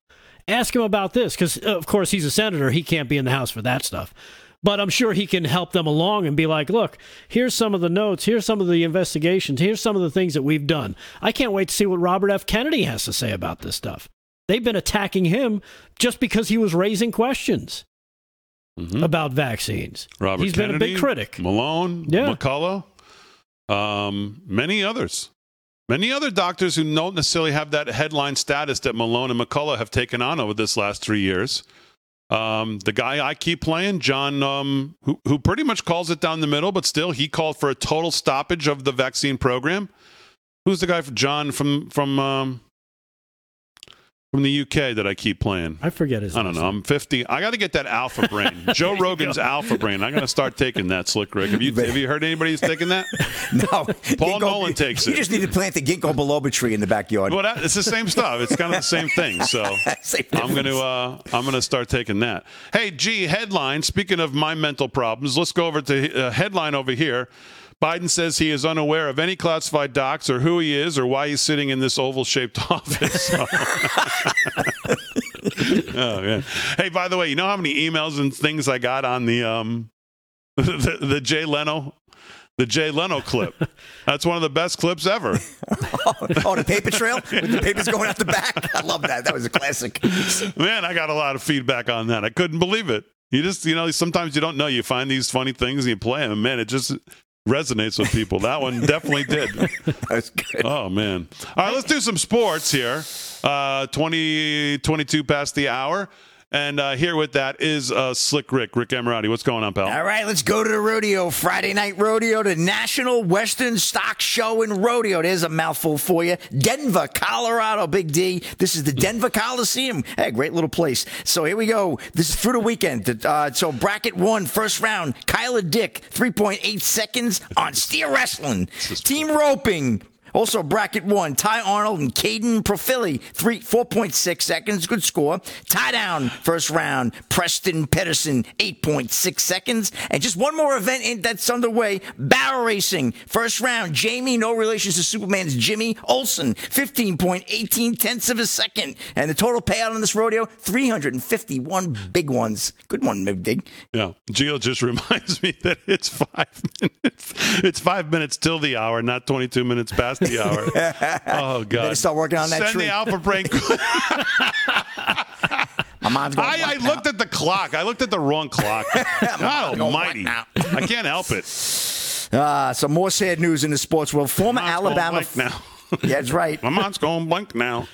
Ask him about this, because, uh, of course, he's a senator. He can't be in the House for that stuff but I'm sure he can help them along and be like, look, here's some of the notes, here's some of the investigations, here's some of the things that we've done. I can't wait to see what Robert F. Kennedy has to say about this stuff. They've been attacking him just because he was raising questions mm-hmm. about vaccines. Robert He's Kennedy, been a big critic. Malone, yeah. McCullough, um, many others. Many other doctors who don't necessarily have that headline status that Malone and McCullough have taken on over this last three years. Um, the guy I keep playing, John, um, who, who pretty much calls it down the middle, but still he called for a total stoppage of the vaccine program. Who's the guy for John from from um, from the UK that I keep playing. I forget his. I don't know. I'm 50. I got to get that alpha brain. Joe Rogan's alpha brain. I'm going to start taking that. Slick Rick. Have you have you heard anybody who's taking that? no. Paul ginkgo, Nolan takes you it. You just need to plant the ginkgo biloba tree in the backyard. Well, that, it's the same stuff. It's kind of the same thing. So same I'm going to uh, I'm going to start taking that. Hey, G headline. Speaking of my mental problems, let's go over to uh, headline over here. Biden says he is unaware of any classified docs or who he is or why he's sitting in this oval shaped office. oh, man. Hey, by the way, you know how many emails and things I got on the um the, the Jay Leno the Jay Leno clip. That's one of the best clips ever. oh, oh, the paper trail with the papers going out the back. I love that. That was a classic. Man, I got a lot of feedback on that. I couldn't believe it. You just, you know, sometimes you don't know. You find these funny things and you play them. Man, it just resonates with people. That one definitely did. That's good. Oh man! All right, let's do some sports here. Uh, 20, 22 past the hour. And uh, here with that is uh, Slick Rick, Rick Emirati. What's going on, pal? All right, let's go to the rodeo. Friday night rodeo, the National Western Stock Show and Rodeo. There's a mouthful for you. Denver, Colorado, Big D. This is the Denver Coliseum. Hey, great little place. So here we go. This is through the weekend. Uh, so bracket one, first round, Kyla Dick, 3.8 seconds on steer wrestling. Team roping, also, bracket one, Ty Arnold and Caden Profili, three, 4.6 seconds. Good score. Tie down, first round, Preston Pedersen, 8.6 seconds. And just one more event that's underway, barrel racing. First round, Jamie, no relations to Superman's Jimmy Olsen, 15.18 tenths of a second. And the total payout on this rodeo, 351 big ones. Good one, Dig. Yeah. Gio just reminds me that it's five minutes. It's five minutes till the hour, not 22 minutes past the hour. Oh God! Better start working on that Send tree. the alpha brain. My mom's going. I, I now?" looked at the clock. I looked at the wrong clock. God Almighty! I can't help it. Ah, some more sad news in the sports world. Former My mind's going Alabama. blank now. yeah, that's right. My mind's going blank now.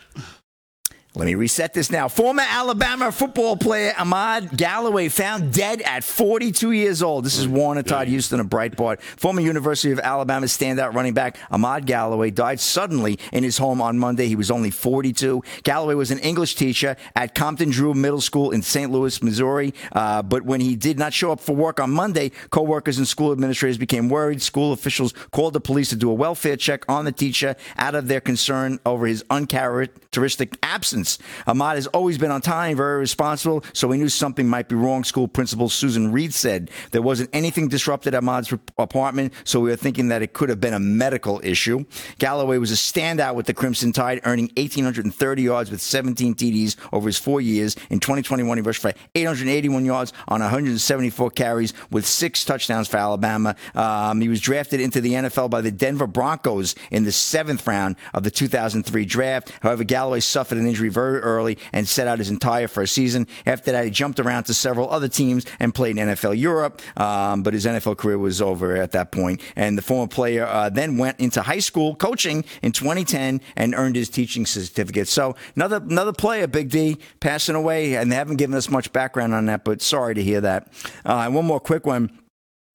Let me reset this now. Former Alabama football player Ahmaad Galloway found dead at 42 years old. This is Warner Todd Huston of Breitbart. Former University of Alabama standout running back Ahmaad Galloway died suddenly in his home on Monday. He was only 42. Galloway was an English teacher at Compton Drew Middle School in St. Louis, Missouri. Uh, but when he did not show up for work on Monday, coworkers and school administrators became worried. School officials called the police to do a welfare check on the teacher out of their concern over his uncharacteristic absence. Ahmaad has always been on time, very responsible, so we knew something might be wrong. School principal Susan Reed said there wasn't anything disrupted at Ahmaad's apartment, so we were thinking that it could have been a medical issue. Galloway was a standout with the Crimson Tide, earning 1,830 yards with 17 TDs over his four years. In 2021, he rushed for 881 yards on 174 carries with six touchdowns for Alabama. Um, he was drafted into the NFL by the Denver Broncos in the seventh round of the 2003 draft. However, Galloway suffered an injury very early and set out his entire first season. After that, he jumped around to several other teams and played in NFL Europe, um, but his NFL career was over at that point. And the former player uh, then went into high school coaching in 2010 and earned his teaching certificate. So another another player, Big D, passing away, and they haven't given us much background on that, but sorry to hear that. Uh, and one more quick one.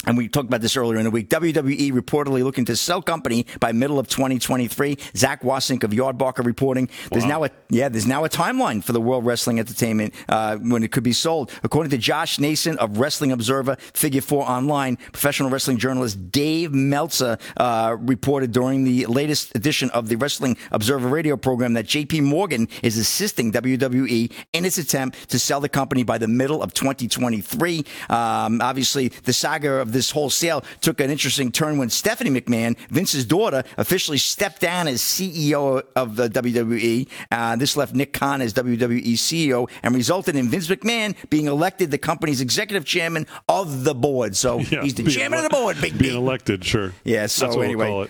And we talked about this earlier in the week. WWE reportedly looking to sell company by middle of 2023. Zach Wasink of Yardbarker reporting. There's now a yeah, there's now a timeline for the World Wrestling Entertainment uh, when it could be sold. According to Josh Nason of Wrestling Observer, Figure Four Online, professional wrestling journalist Dave Meltzer uh, reported during the latest edition of the Wrestling Observer radio program that J.P. Morgan is assisting WWE in its attempt to sell the company by the middle of 2023. Um, obviously, the saga of this whole sale took an interesting turn when Stephanie McMahon, Vince's daughter, officially stepped down as CEO of the WWE. Uh, this left Nick Khan as WWE CEO and resulted in Vince McMahon being elected the company's executive chairman of the board. So Yeah, he's the chairman ele- of the board, Big Being B. elected, sure. Yeah, so That's what anyway.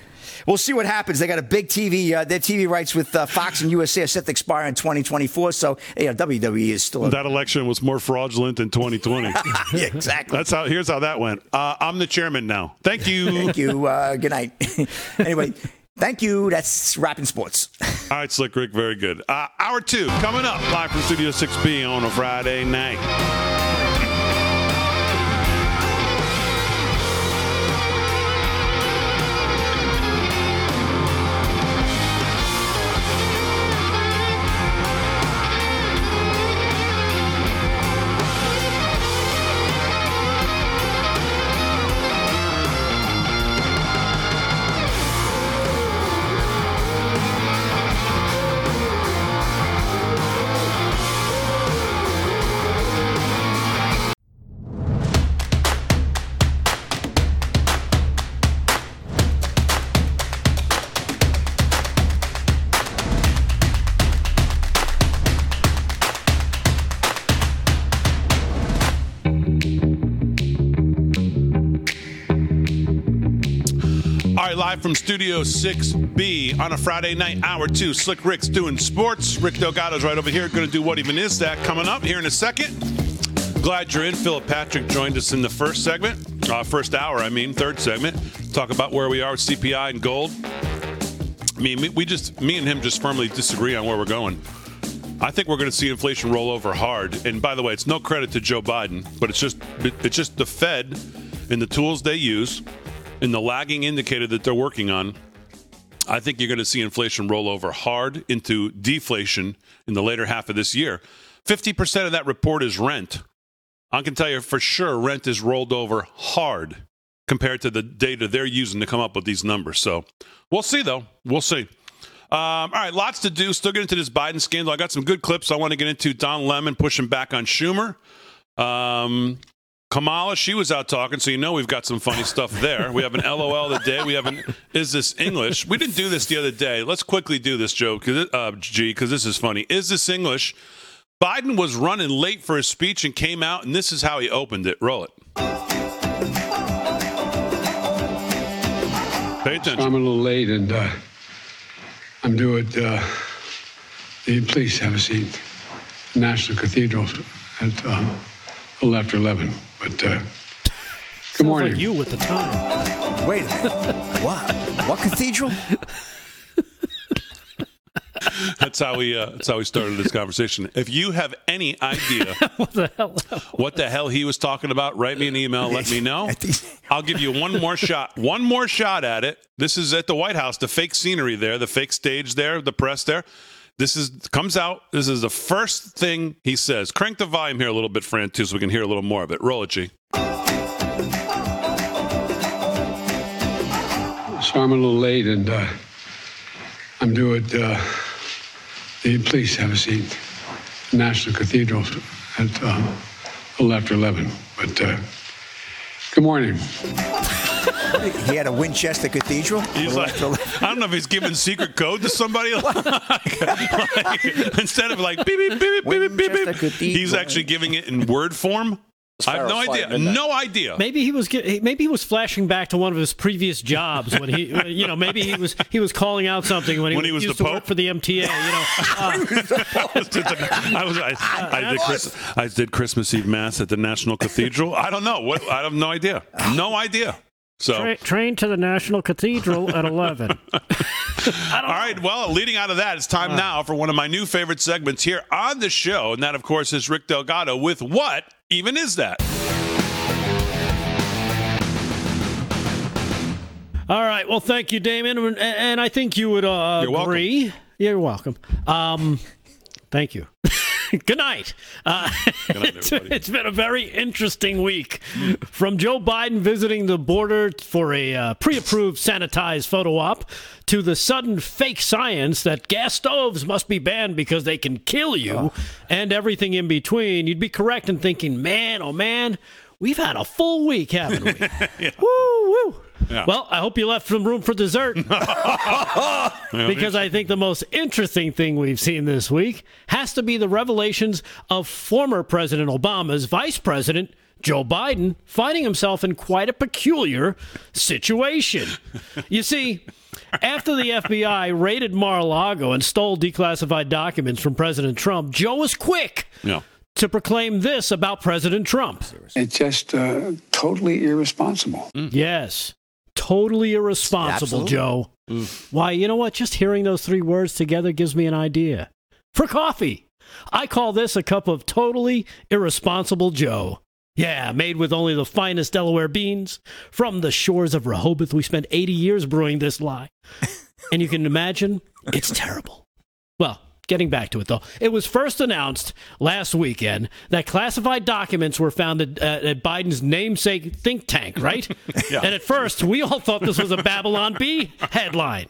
We'll call it. We'll see what happens. They got a big TV. Uh, their TV rights with uh, Fox and USA are set to expire in 2024. So, you know, WWE is still. A, That election was more fraudulent than 2020. yeah, exactly. That's how. Here's how that went. Uh, I'm the chairman now. Thank you. Thank you. Uh, good night. anyway, thank you. That's Wrapping Sports. All right, Slick Rick, very good. Uh, hour two coming up live from Studio 6B on a Friday night. Live from Studio 6B on a Friday night, hour two. Slick Rick's doing sports. Rick Delgado's right over here. Going to do what even is that coming up here in a second. Glad you're in. Philip Patrick joined us in the first segment, uh, first hour, I mean, third segment. Talk about where we are with CPI and gold. I mean, we just, me and him just firmly disagree on where we're going. I think we're going to see inflation roll over hard. And by the way, it's no credit to Joe Biden, but it's just it's just the Fed and the tools they use and the lagging indicator that they're working on. I think you're going to see inflation roll over hard into deflation in the later half of this year. 50% of that report is rent. I can tell you for sure rent is rolled over hard compared to the data they're using to come up with these numbers. So we'll see, though. We'll see. Um, all right, lots to do. Still get into this Biden scandal. I got some good clips I want to get into. Don Lemon pushing back on Schumer. Um, Kamala, she was out talking, so you know we've got some funny stuff there. We have an LOL of the day. We have an Is This English? We didn't do this the other day. Let's quickly do this, Joe, uh, G, because this is funny. Is This English? Biden was running late for his speech and came out, and this is how he opened it. Roll it. Pay attention. I'm a little late, and uh, I'm due at uh, the. Please have a seat. National Cathedral at uh, after 11. But uh, good Sounds morning. like you with the time. Wait a minute. what? What cathedral? That's how we. Uh, that's how we started this conversation. If you have any idea what the hell? what the hell he was talking about, write me an email. Let me know. I'll give you one more shot. One more shot at it. This is at the White House. The fake scenery there, the fake stage there, the press there. This is comes out. This is the first thing he says. Crank the volume here a little bit, Fran, too, so we can hear a little more of it. Roll it, G. So I'm a little late, and uh, I'm due at uh, the. Please have a seat. National Cathedral at uh, a little after 11. But uh, good morning. He had a Winchester Cathedral. He's like, I don't know if he's giving secret code to somebody. Like, instead of like beep beep beep beep beep beep, beep, he's actually giving it in word form. I have no idea. No idea. Maybe he was maybe he was flashing back to one of his previous jobs when he you know maybe he was he was calling out something when he, When he was used the to work Pope? for the MTA. You know, uh, I was I, I did Chris, I did Christmas Eve mass at the National Cathedral. I don't know what I have no idea. No idea. So tra- train to the National Cathedral at eleven. All right. Well, leading out of that, it's time now for one of my new favorite segments here on the show, and that, of course, is Rick Delgado with what even is that? All right. Well, thank you, Damon, and, and I think you would uh, You're welcome. agree. You're welcome. Um, thank you. Good night. Uh, night, it's, it's been a very interesting week. From Joe Biden visiting the border for a uh, pre approved sanitized photo op to the sudden fake science that gas stoves must be banned because they can kill you and everything in between, you'd be correct in thinking, man, oh man, we've had a full week, haven't we? Woo, woo. Yeah. Well, I hope you left some room for dessert because I think the most interesting thing we've seen this week has to be the revelations of former President Obama's vice president, Joe Biden, finding himself in quite a peculiar situation. You see, after the FBI raided Mar a Lago and stole declassified documents from President Trump, Joe was quick Yeah. to proclaim this about President Trump. It's just uh, totally irresponsible. Yes. Totally irresponsible, Absolutely. Joe. Mm. Why, you know what? Just hearing those three words together gives me an idea. For coffee. I call this a cup of totally irresponsible Joe. Yeah, made with only the finest Delaware beans. From the shores of Rehoboth, we spent 80 years brewing this lie. And you can imagine, it's terrible. Well, getting back to it though, it was first announced last weekend that classified documents were found at, uh, at Biden's namesake think tank, right? yeah. And at first, we all thought this was a Babylon Bee headline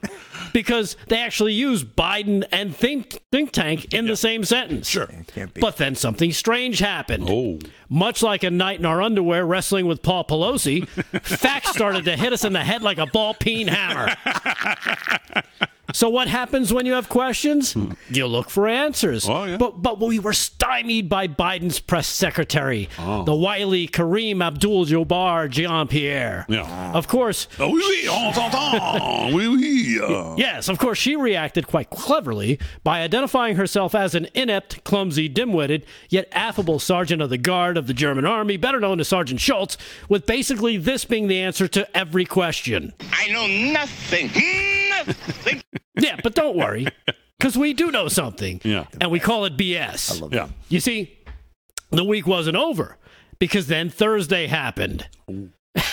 because they actually use Biden and think think tank in the same sentence. Sure. Can't be. But then something strange happened. Oh. Much like a night in our underwear wrestling with Paul Pelosi, facts started to hit us in the head like a ball peen hammer. So what happens when you have questions? You look for answers. Oh, yeah. But but we were stymied by Biden's press secretary, the wily Kareem Abdul-Jabbar Jean-Pierre. Yeah. Of course, Oh, oui, oui, on s'entend. Oui, oui. uh. Yes, of course, she reacted quite cleverly by identifying herself as an inept, clumsy, dim-witted, yet affable sergeant of the guard of the German army, better known as Sergeant Schultz, with basically this being the answer to every question. I know nothing. Nothing. Yeah, but don't worry, because we do know something. Yeah. And we call it BS. Yeah. You see, the week wasn't over because then Thursday happened.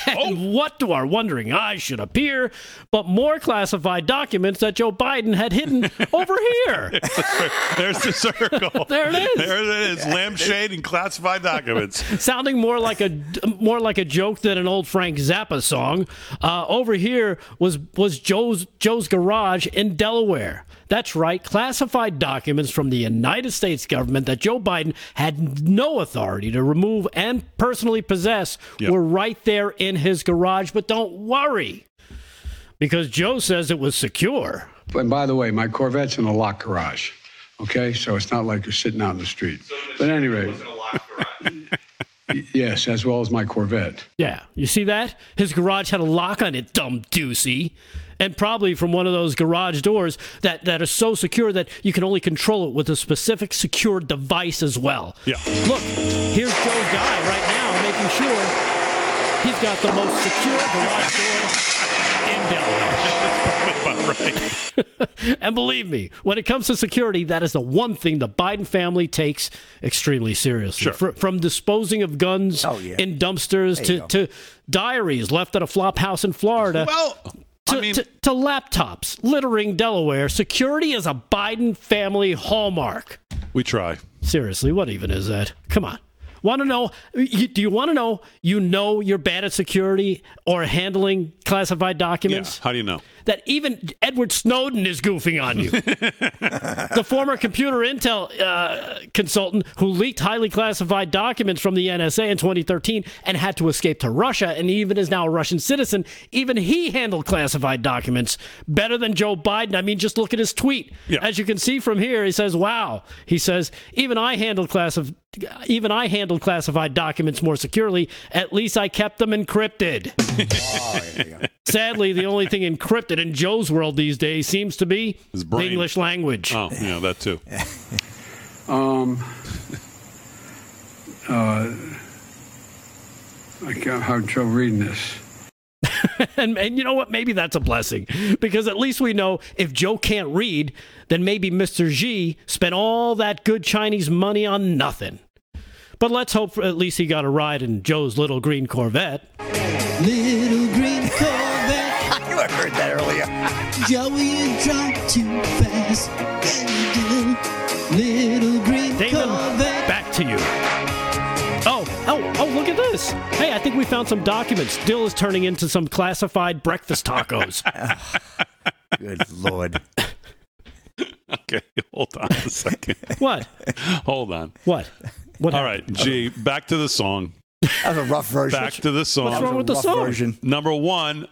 And what to our wondering eyes should appear but more classified documents that Joe Biden had hidden over here. There's the circle. There it is. There it is. Lampshade and classified documents. Sounding more like a more like a joke than an old Frank Zappa song. Uh, over here was was Joe's Joe's garage in Delaware. That's right, classified documents from the United States government that Joe Biden had no authority to remove and personally possess Yep. were right there in his garage. But don't worry, because Joe says it was secure. And by the way, my Corvette's in a locked garage. Okay, so it's not like you're sitting out in the street. But anyway, yes, as well as my Corvette. Yeah, you see that? His garage had a lock on it, dumb doozy. And probably from one of those garage doors that, that are so secure that you can only control it with a specific secure device as well. Yeah. Look, here's Joe's guy right now making sure he's got the most secure garage door in Delaware. right. And believe me, when it comes to security, that is the one thing the Biden family takes extremely seriously. Sure. Fr- from disposing of guns Oh, yeah. in dumpsters to, to diaries left at a flop house in Florida. Well, to, I mean, to, to laptops littering Delaware, security is a Biden family hallmark. we try. Seriously, what even is that? Come on. Want to know? You, do you want to know? You know you're bad at security or handling classified documents. Yeah. documents? How do you know? That even Edward Snowden is goofing on you. the former computer intel uh, consultant who leaked highly classified documents from the NSA in 2013 and had to escape to Russia and even is now a Russian citizen, even he handled classified documents better than Joe Biden. I mean, just look at his tweet. Yeah. As you can see from here, he says, "Wow." He says, "Even I handled classified even I handled classified documents more securely. At least I kept them encrypted." Sadly, the only thing encrypted in Joe's world these days seems to be His the. English language. Oh, yeah, that too. Um, uh, I can't have trouble reading this. And, and you know what? Maybe that's a blessing because at least we know if Joe can't read, then maybe Mr. Xi spent all that good Chinese money on nothing. But let's hope for, at least he got a ride in Joe's little green Corvette. Little Joey, you drive too fast. Yeah. Little green Damon, Corvette. back to you. Oh, oh, oh, look at this. Hey, I think we found some documents. Dill is turning into some classified breakfast tacos. Good lord. Okay, hold on a second. what? Hold on. What? What All happened? right, G, back to the song. That was a rough version. Back to the song. What's song. wrong with the rough song? version. Number one,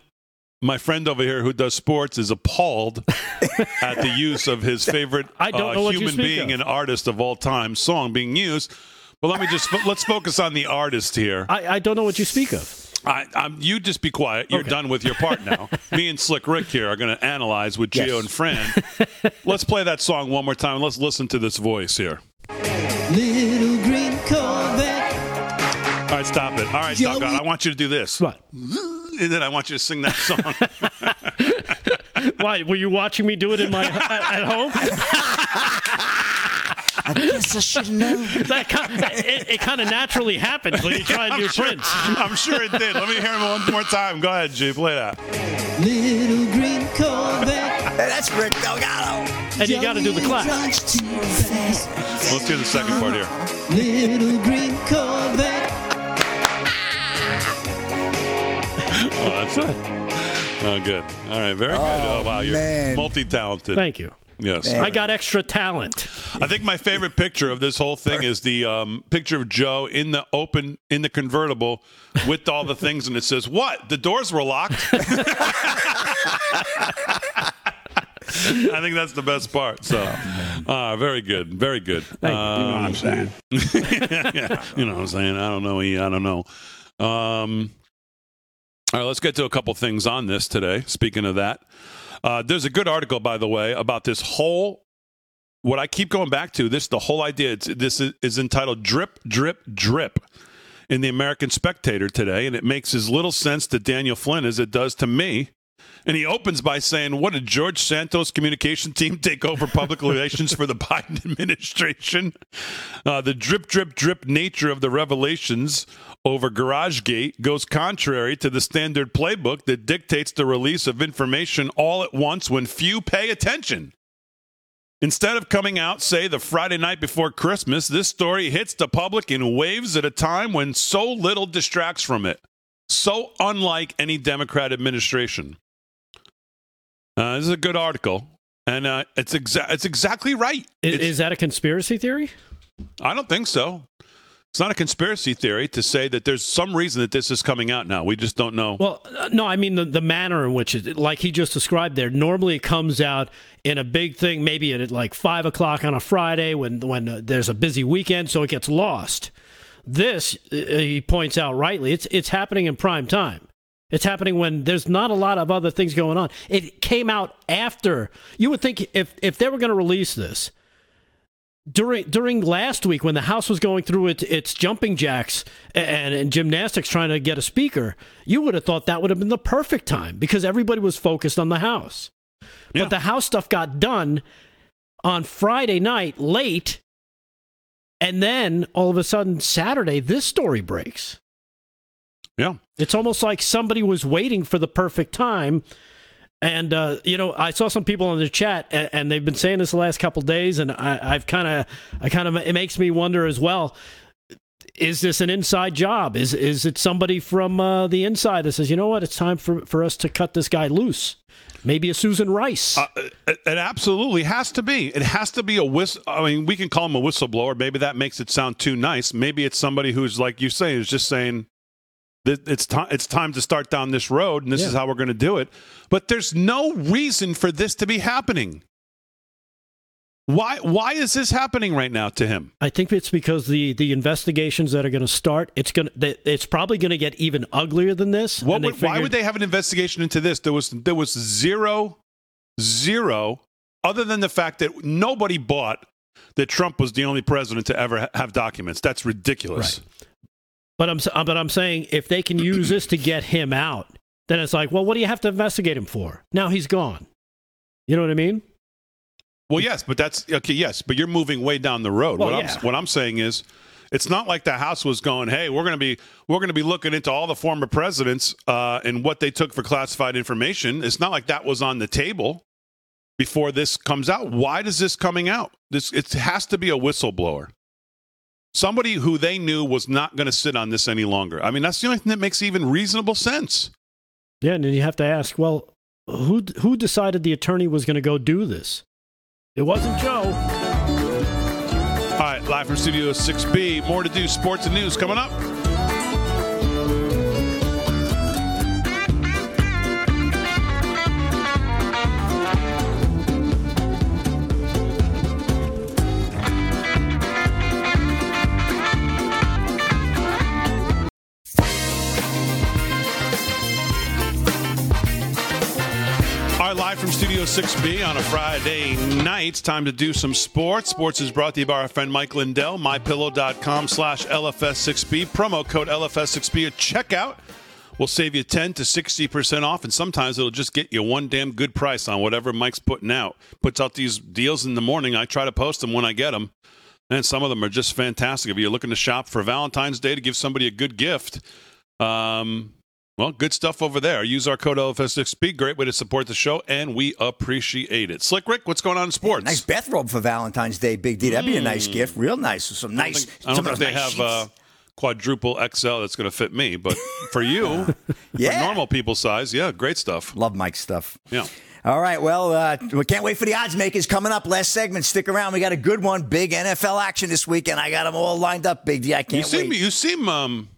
my friend over here who does sports is appalled at the use of his favorite I don't uh, know what human being of. and artist of all time song being used. But let me just fo- let's focus on the artist here. I, I don't know what you speak of. I, I'm, you just be quiet. You're Okay. done with your part now. Me and Slick Rick here are going to analyze with Geo Yes. and Fran. let's play that song one more time. Let's listen to this voice here. Little green Corvette. All right, stop it. All right, Joey- Doggone, I want you to do this. What? And then I want you to sing that song. Why? Were you watching me do it in my at, at home? I guess I should know. That kind, it, it kind of naturally happens when you try and do I'm sure, Prince. I'm sure it did. Let me hear him one more time. Go ahead, G. Play that. Little green Corvette. That's Rick Delgado. And you got to do the clap. drives too fast. Let's do the second part here. Little green Corvette. That's it. Oh, good. All right, very good. Oh, wow, you're man. multi-talented. Thank you. Yes. I got extra talent. I think my favorite picture of this whole thing is the um, picture of Joe in the open in the convertible with all the things, and it says, "What? The doors were locked." I think that's the best part. So, uh, very good, very good. you know what I'm saying. yeah, you know what I'm saying. I don't know. I don't know. Um, all right, let's get to a couple things on this today. Speaking of that, uh, there's a good article, by the way, about this whole. What I keep going back to this, the whole idea. It's, this is, is entitled "Drip, Drip, Drip" in the American Spectator today, and it makes as little sense to Daniel Flynn as it does to me. And he opens by saying, What did George Santos' communication team take over public relations for the Biden administration? Uh, the drip, drip, drip nature of the revelations over GarageGate goes contrary to the standard playbook that dictates the release of information all at once when few pay attention. Instead of coming out, say, the Friday night before Christmas, this story hits the public in waves at a time when so little distracts from it. So unlike any Democrat administration. Uh, this is a good article, and uh, it's exa- it's exactly right. Is, It's- is that a conspiracy theory? I don't think so. It's not a conspiracy theory to say that there's some reason that this is coming out now. We just don't know. Well, uh, no, I mean the, the manner in which it, like he just described there. Normally, it comes out in a big thing, maybe at like five o'clock on a Friday when when uh, there's a busy weekend, so it gets lost. This, uh, he points out rightly, it's it's happening in prime time. It's happening when there's not a lot of other things going on. It came out after. You would think if if they were going to release this during during last week when the House was going through its its jumping jacks and, and gymnastics trying to get a speaker, you would have thought that would have been the perfect time because everybody was focused on the House. Yeah. But the House stuff got done on Friday night late, and then all of a sudden Saturday this story breaks. yeah. It's almost like somebody was waiting for the perfect time. And uh, you know, I saw some people in the chat, and, and they've been saying this the last couple days, and I, I've kind of, I kind of, it makes me wonder as well. Is this an inside job? Is is it somebody from uh, the inside that says, you know what, it's time for, for us to cut this guy loose? Maybe a Susan Rice. Uh, it, it absolutely has to be. It has to be a whistle. I mean, we can call him a whistleblower. Maybe that makes it sound too nice. Maybe it's somebody who's like you say is just saying it's time. It's time to start down this road, and this Yeah. is how we're going to do it. But there's no reason for this to be happening. Why? Why is this happening right now to him? I think it's because the the investigations that are going to start, it's going to, it's probably going to get even uglier than this. What would, why would they have an investigation into this? There was there was zero, zero, other than the fact that nobody bought that Trump was the only president to ever ha- have documents. That's ridiculous. But I'm uh, but I'm saying if they can use this to get him out, then it's like, well, what do you have to investigate him for? Now he's gone. You know what I mean? Well, yes, but that's okay. Yes, but you're moving way down the road. Well, what yeah. I'm what I'm saying is, it's not like the House was going, "Hey, we're going to be we're going to be looking into all the former presidents uh, and what they took for classified information." It's not like that was on the table before this comes out. Why does this coming out? This it has to be a whistleblower, somebody who they knew was not going to sit on this any longer. I mean, that's the only thing that makes even reasonable sense. Yeah, and then you have to ask, well, who who decided the attorney was going to go do this? It wasn't Joe. All right, live from Studio 6B. More to do. Sports and news coming up. Live from Studio 6B on a Friday night. Time to do some sports. Sports is brought to you by our friend Mike Lindell, mypillow.com slash LFS6B. Promo code LFS6B at checkout will save you 10 to 60% off, and sometimes it'll just get you one damn good price on whatever Mike's putting out. Puts out these deals in the morning. I try to post them when I get them, and some of them are just fantastic. If you're looking to shop for Valentine's Day to give somebody a good gift, um, well, good stuff over there. Use our code LFS6B. Great way to support the show, and we appreciate it. Slick Rick, what's going on in sports? Nice bathrobe for Valentine's Day, Big D. That'd be a nice gift. Real nice. Some nice. Hmm. I don't think they nice have uh, quadruple XL that's going to fit me, but for you, Yeah. for normal people size, yeah, great stuff. Love Mike's stuff. Yeah. All right. Well, uh, we can't wait for the odds makers coming up. Last segment. Stick around. We got a good one. Big NFL action this weekend. I got them all lined up, Big D. I can't you seem wait. you seem um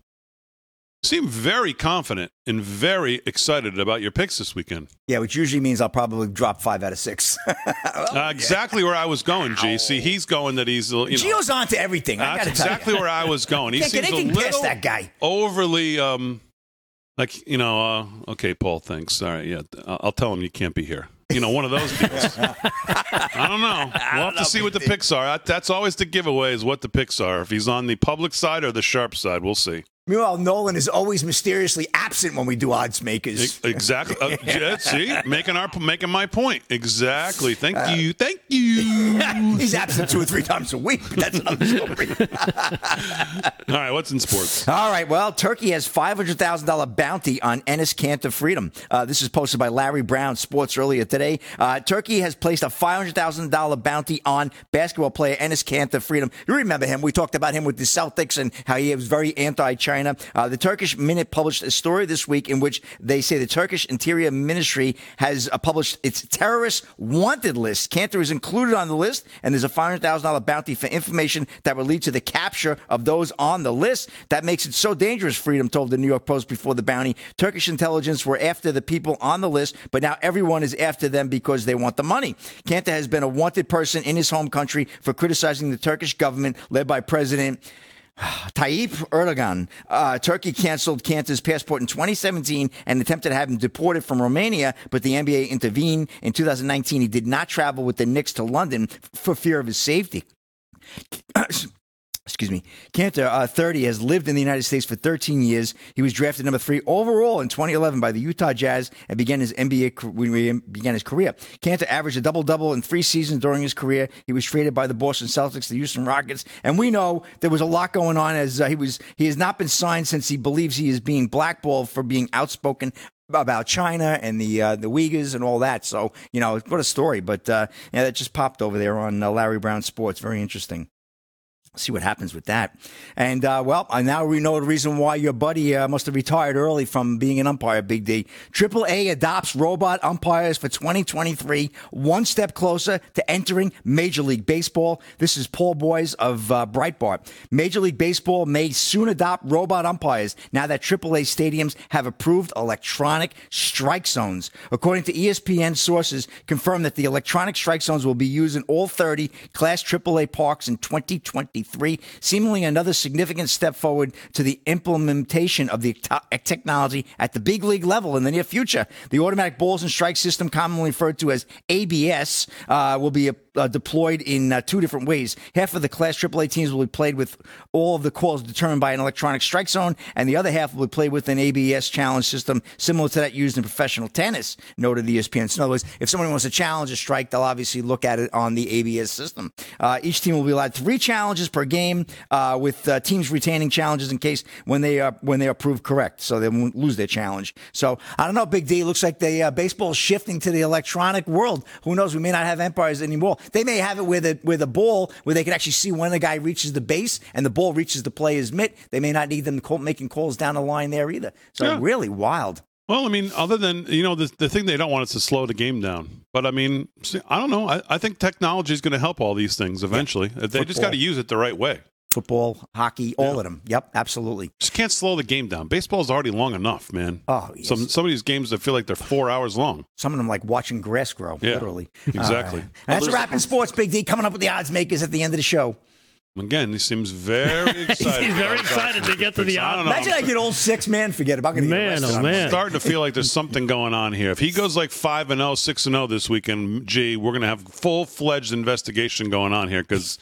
seem very confident and very excited about your picks this weekend. Yeah, which usually means I'll probably drop five out of six. Uh, exactly where I was going, G. See, he's going that he's, you know, Gio's on to everything. I that's exactly where I was going. He seems a little that guy. overly, um, like you know, uh, okay, Paul, thanks. All right, yeah, I'll I'll tell him you can't be here. You know, one of those deals. I don't know. We'll have to see what the picks are. That's always the giveaway is what the picks are. If he's on the public side or the sharp side, we'll see. Meanwhile, Nolan is always mysteriously absent when we do odds makers. Exactly. Uh, yeah, see, making our making my point. Exactly. Thank you. Thank you. He's absent two or three times a week, but that's another story. All right, what's in sports? All right. Well, Turkey has $500,000 bounty on Enes Kanter Freedom. Uh, this is posted by Larry Brown Sports earlier today. Uh, Turkey has placed a $500,000 bounty on basketball player Enes Kanter Freedom. You remember him. We talked about him with the Celtics and how he was very anti-China. Uh, the Turkish Minute published a story this week in which they say the Turkish Interior Ministry has uh, published its terrorist wanted list. Kanter is included on the list, and there's a $500,000 bounty for information that will lead to the capture of those on the list. That makes it so dangerous, Freedom told the New York Post before the bounty. Turkish intelligence were after the people on the list, but now everyone is after them because they want the money. Kanter has been a wanted person in his home country for criticizing the Turkish government led by President Tayyip Erdogan. Uh, Turkey canceled Kanter's passport in 2017 and attempted to have him deported from Romania, but the NBA intervened. In 2019, he did not travel with the Knicks to London for fear of his safety. Excuse me. Kanter, uh, 30, has lived in the United States for 13 years. He was drafted number three overall in 2011 by the Utah Jazz and began his NBA began his career. Kanter averaged a double double in three seasons during his career. He was traded by the Boston Celtics, the Houston Rockets, and we know there was a lot going on as uh, he was. He has not been signed since he believes he is being blackballed for being outspoken about China and the uh, the Uyghurs and all that. So you know what a story. But uh, yeah, that just popped over there on uh, Larry Brown Sports. Very interesting see what happens with that. And uh, well, I now we know the reason why your buddy uh, must have retired early from being an umpire. Big D. Triple A adopts robot umpires for 2023, one step closer to entering Major League Baseball. This is Paul Bois of uh, Breitbart. Major League Baseball may soon adopt robot umpires now that Triple A stadiums have approved electronic strike zones. According to ESPN sources, confirm that the electronic strike zones will be used in all 30 Class AAA parks in 2023, seemingly another significant step forward to the implementation of the te- technology at the big league level in the near future. The automatic balls and strike system, commonly referred to as ABS, uh, will be uh, deployed in uh, two different ways. Half of the Class AAA teams will be played with all of the calls determined by an electronic strike zone, and the other half will be played with an ABS challenge system similar to that used in professional tennis, noted the ESPN. So in other words, if someone wants to challenge a strike, they'll obviously look at it on the ABS system. Uh, each team will be allowed three challenges per game, uh, with uh, teams retaining challenges in case when they are when they are proved correct, so they won't lose their challenge. So I don't know, Big D. Looks like the uh, baseball is shifting to the electronic world. Who knows? We may not have umpires anymore. They may have it with a with a ball where they can actually see when the guy reaches the base and the ball reaches the player's mitt. They may not need them call, making calls down the line there either. So Yeah. really wild. Well, I mean, other than you know, the the thing they don't want is to slow the game down. But I mean, see, I don't know. I, I think technology is going to help all these things eventually. They just got to use it the right way. Football, hockey, all of them. Yep, absolutely. Just can't slow the game down. Baseball's already long enough, man. Oh, yes. Some some of these games that feel like they're four hours long. Some of them like watching grass grow, Yeah, literally. exactly. All right. And that's a wrap in sports, Big D. Coming up with the odds makers at the end of the show. Again, he seems very excited. He's very excited to get to the I don't know. Imagine I get old six man, forget about going to Man, oh, I'm starting to feel like there's something going on here. If he goes like 5 and 0, 6 and 0 this weekend, gee, we're going to have full-fledged investigation going on here cuz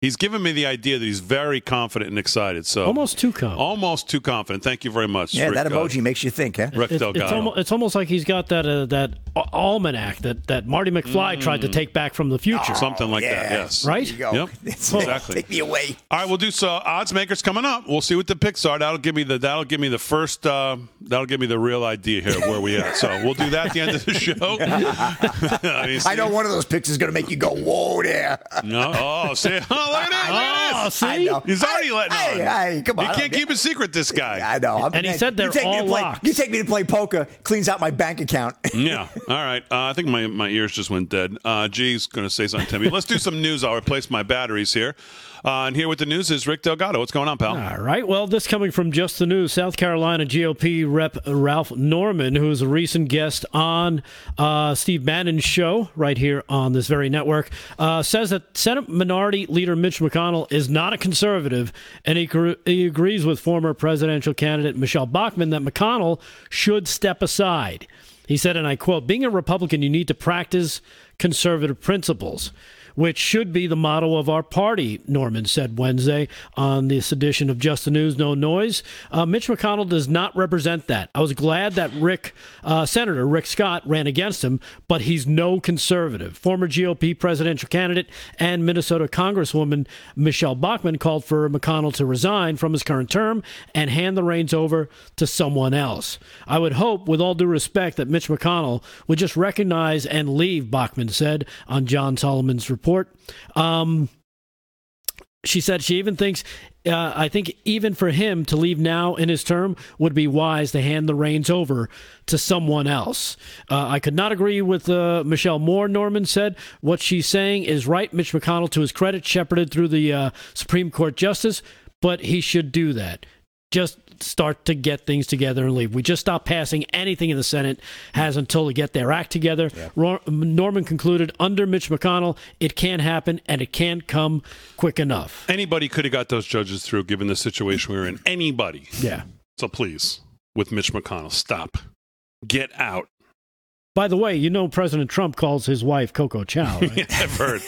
he's given me the idea that he's very confident and excited. So Almost too confident. almost too confident. Thank you very much. Yeah, Rick, that uh, emoji makes you think, huh? Rick It's, it's, Delgado. almost, it's almost like he's got that uh, that almanac that, that Marty McFly tried to take back from the future. Something like that, yes. Right? There you go. Yep, exactly. Take me away. All right, we'll do so. Odds makers coming up. We'll see what the picks are. That'll give me the that'll give me the first. Uh, that'll give me the real idea here of where we at. So we'll do that at the end of the show. I, mean, I know one of those picks is going to make you go, whoa there. No. Oh, see. Oh, look at that. Look at Oh, this. I see? know. He's already letting hey, on. Hey, come on. He can't keep a secret. This guy. I know. I'm- And he man, said they're you take me to all play, locked. You take me to play poker, cleans out my bank account. Yeah. All right. Uh, I think my, my ears just went dead. Uh, G's going to say something to me. Let's do some news. I'll replace my batteries here. Uh, and here with the news is Rick Delgado. What's going on, pal? All right. Well, this coming from just the news. South Carolina GOP Rep Ralph Norman, who is a recent guest on uh, Steve Bannon's show right here on this very network, uh, says that Senate Minority Leader Mitch McConnell is not a conservative, and he, he agrees with former presidential candidate Michele Bachmann that McConnell should step aside. He said, and I quote, being a Republican, you need to practice conservative principles which should be the motto of our party, Norman said Wednesday on this edition of Just the News, No Noise. Uh, Mitch McConnell does not represent that. I was glad that Rick, uh, Senator Rick Scott, ran against him, but he's no conservative. Former GOP presidential candidate and Minnesota Congresswoman Michele Bachmann called for McConnell to resign from his current term and hand the reins over to someone else. I would hope, with all due respect, that Mitch McConnell would just recognize and leave, Bachmann said on John Solomon's report report. Um, she said she even thinks, uh, I think even for him to leave now in his term would be wise to hand the reins over to someone else. Uh, I could not agree with uh, Michele more, Norman said. What she's saying is right. Mitch McConnell, to his credit, shepherded through the uh, Supreme Court justice, but he should do that. Just start to get things together and leave. We just stopped passing anything in the Senate has until to get their act together. Yeah. Norman concluded under Mitch McConnell, it can't happen and it can't come quick enough. Anybody could have got those judges through given the situation we were in. Anybody. Yeah. So please, with Mitch McConnell, stop. Get out. By the way, you know President Trump calls his wife Coco Chow. Right? yeah, I've heard.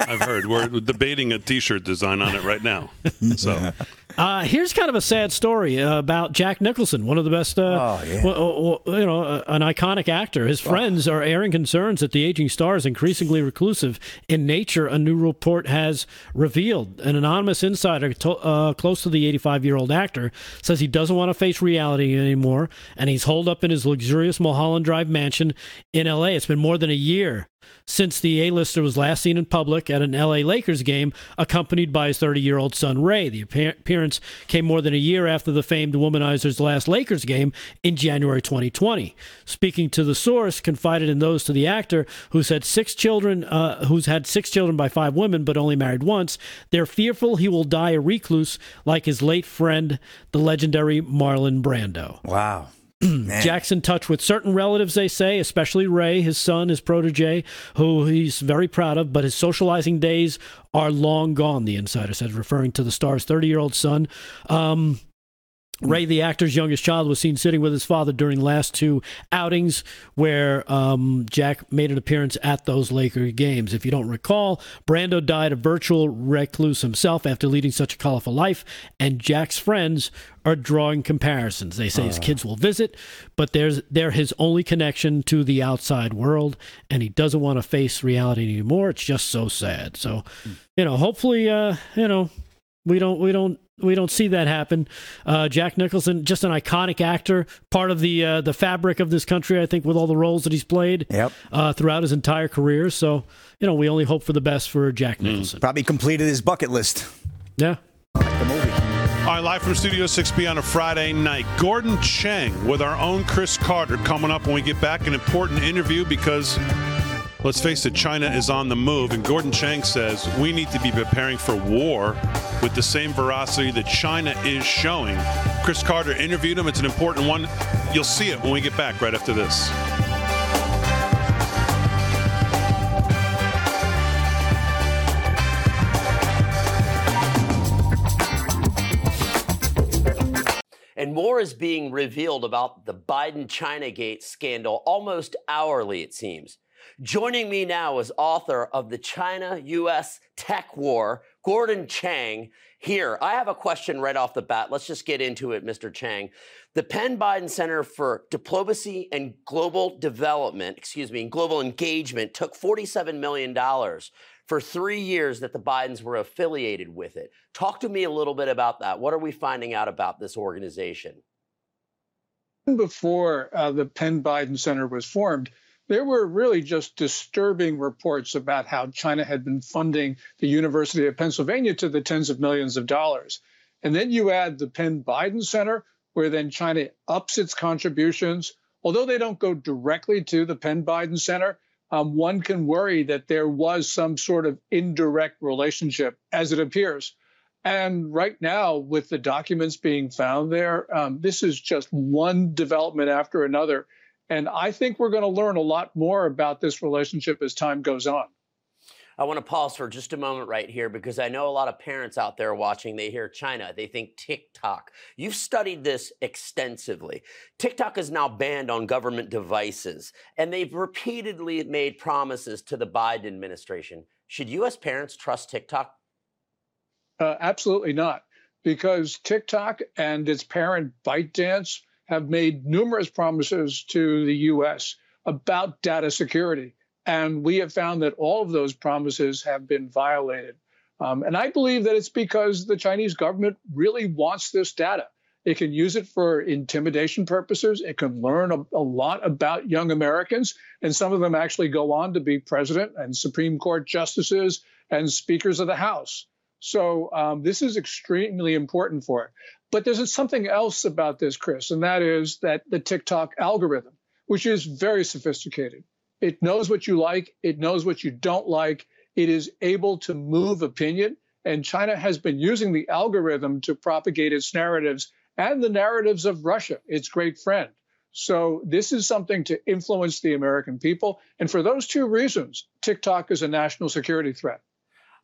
I've heard. We're debating a T-shirt design on it right now. So uh, here's kind of a sad story uh, about Jack Nicholson, one of the best, uh, oh, yeah. well, you know, uh, an iconic actor. His friends are airing concerns that the aging star is increasingly reclusive in nature. A new report has revealed. An anonymous insider to, uh, close to the 85 year old actor says he doesn't want to face reality anymore, and he's holed up in his luxurious Mulholland Drive mansion in L.A. It's been more than a year since the A-lister was last seen in public at an LA Lakers game, accompanied by his 30-year-old son Ray. The appearance came more than a year after the famed womanizer's last Lakers game in January 2020. Speaking to the source, confided in those to the actor, who's had six children, uh, who's had six children by five women, but only married once. They're fearful he will die a recluse like his late friend, the legendary Marlon Brando. Wow. Jack's in touch with certain relatives, they say, especially Ray, his son, his protege, who he's very proud of, but his socializing days are long gone, the insider said, referring to the star's 30 year old son. Um, Ray, the actor's youngest child, was seen sitting with his father during the last two outings where um, Jack made an appearance at those Laker games. If you don't recall, Brando died a virtual recluse himself after leading such a colorful life, and Jack's friends are drawing comparisons. They say uh. his kids will visit, but there's they're his only connection to the outside world, and he doesn't want to face reality anymore. It's just so sad. So, you know, hopefully, uh, you know, we don't we don't we don't see that happen. Uh, Jack Nicholson, just an iconic actor, part of the uh, the fabric of this country. I think with all the roles that he's played yep. uh, throughout his entire career. So you know, we only hope for the best for Jack mm. Nicholson. Mm. Probably completed his bucket list. Yeah. The movie. All right, live from Studio 6B on a Friday night. Gordon Chang with our own Chris Carter coming up when we get back. An important interview because Let's face it, China is on the move, and Gordon Chang says we need to be preparing for war with the same veracity that China is showing. Chris Carter interviewed him. It's an important one. You'll see it when we get back right after this. And more is being revealed about the Biden China Gate scandal almost hourly, it seems. Joining me now is author of the China US Tech War, Gordon Chang. Here, I have a question right off the bat. Let's just get into it, Mr. Chang. The Penn Biden Center for Diplomacy and Global Development, excuse me, and global engagement took $47 million for three years that the Bidens were affiliated with it. Talk to me a little bit about that. What are we finding out about this organization? Before uh, the Penn Biden Center was formed, there were really just disturbing reports about how China had been funding the University of Pennsylvania to the tens of millions of dollars. And then you add the Penn Biden Center, where then China ups its contributions, although they don't go directly to the Penn Biden Center, um, one can worry that there was some sort of indirect relationship as it appears. And right now, with the documents being found there, um, this is just one development after another. And I think we're going to learn a lot more about this relationship as time goes on. I want to pause for just a moment right here because I know a lot of parents out there watching, they hear China, they think TikTok. You've studied this extensively. TikTok is now banned on government devices, and they've repeatedly made promises to the Biden administration. Should U.S. parents trust TikTok? Uh, absolutely not, because TikTok and its parent ByteDance have made numerous promises to the U.S. about data security. And we have found that all of those promises have been violated. Um, and I believe that it's because the Chinese government really wants this data. It can use it for intimidation purposes. It can learn a, a, lot about young Americans. And some of them actually go on to be president and Supreme Court justices and speakers of the House. So um, this is extremely important for it. But there's something else about this, Chris, and that is that the TikTok algorithm, which is very sophisticated. It knows what you like, it knows what you don't like, it is able to move opinion. And China has been using the algorithm to propagate its narratives and the narratives of Russia, its great friend. So this is something to influence the American people. And for those two reasons, TikTok is a national security threat.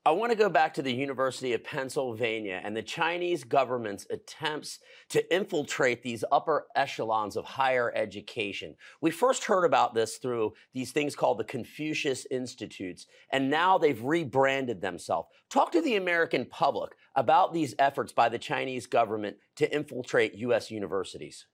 I want to go back to the University of Pennsylvania and the Chinese government's attempts to infiltrate these upper echelons of higher education. We first heard about this through these things called the Confucius Institutes, and now they've rebranded themselves. Talk to the American public about these efforts by the Chinese government to infiltrate U.S. universities.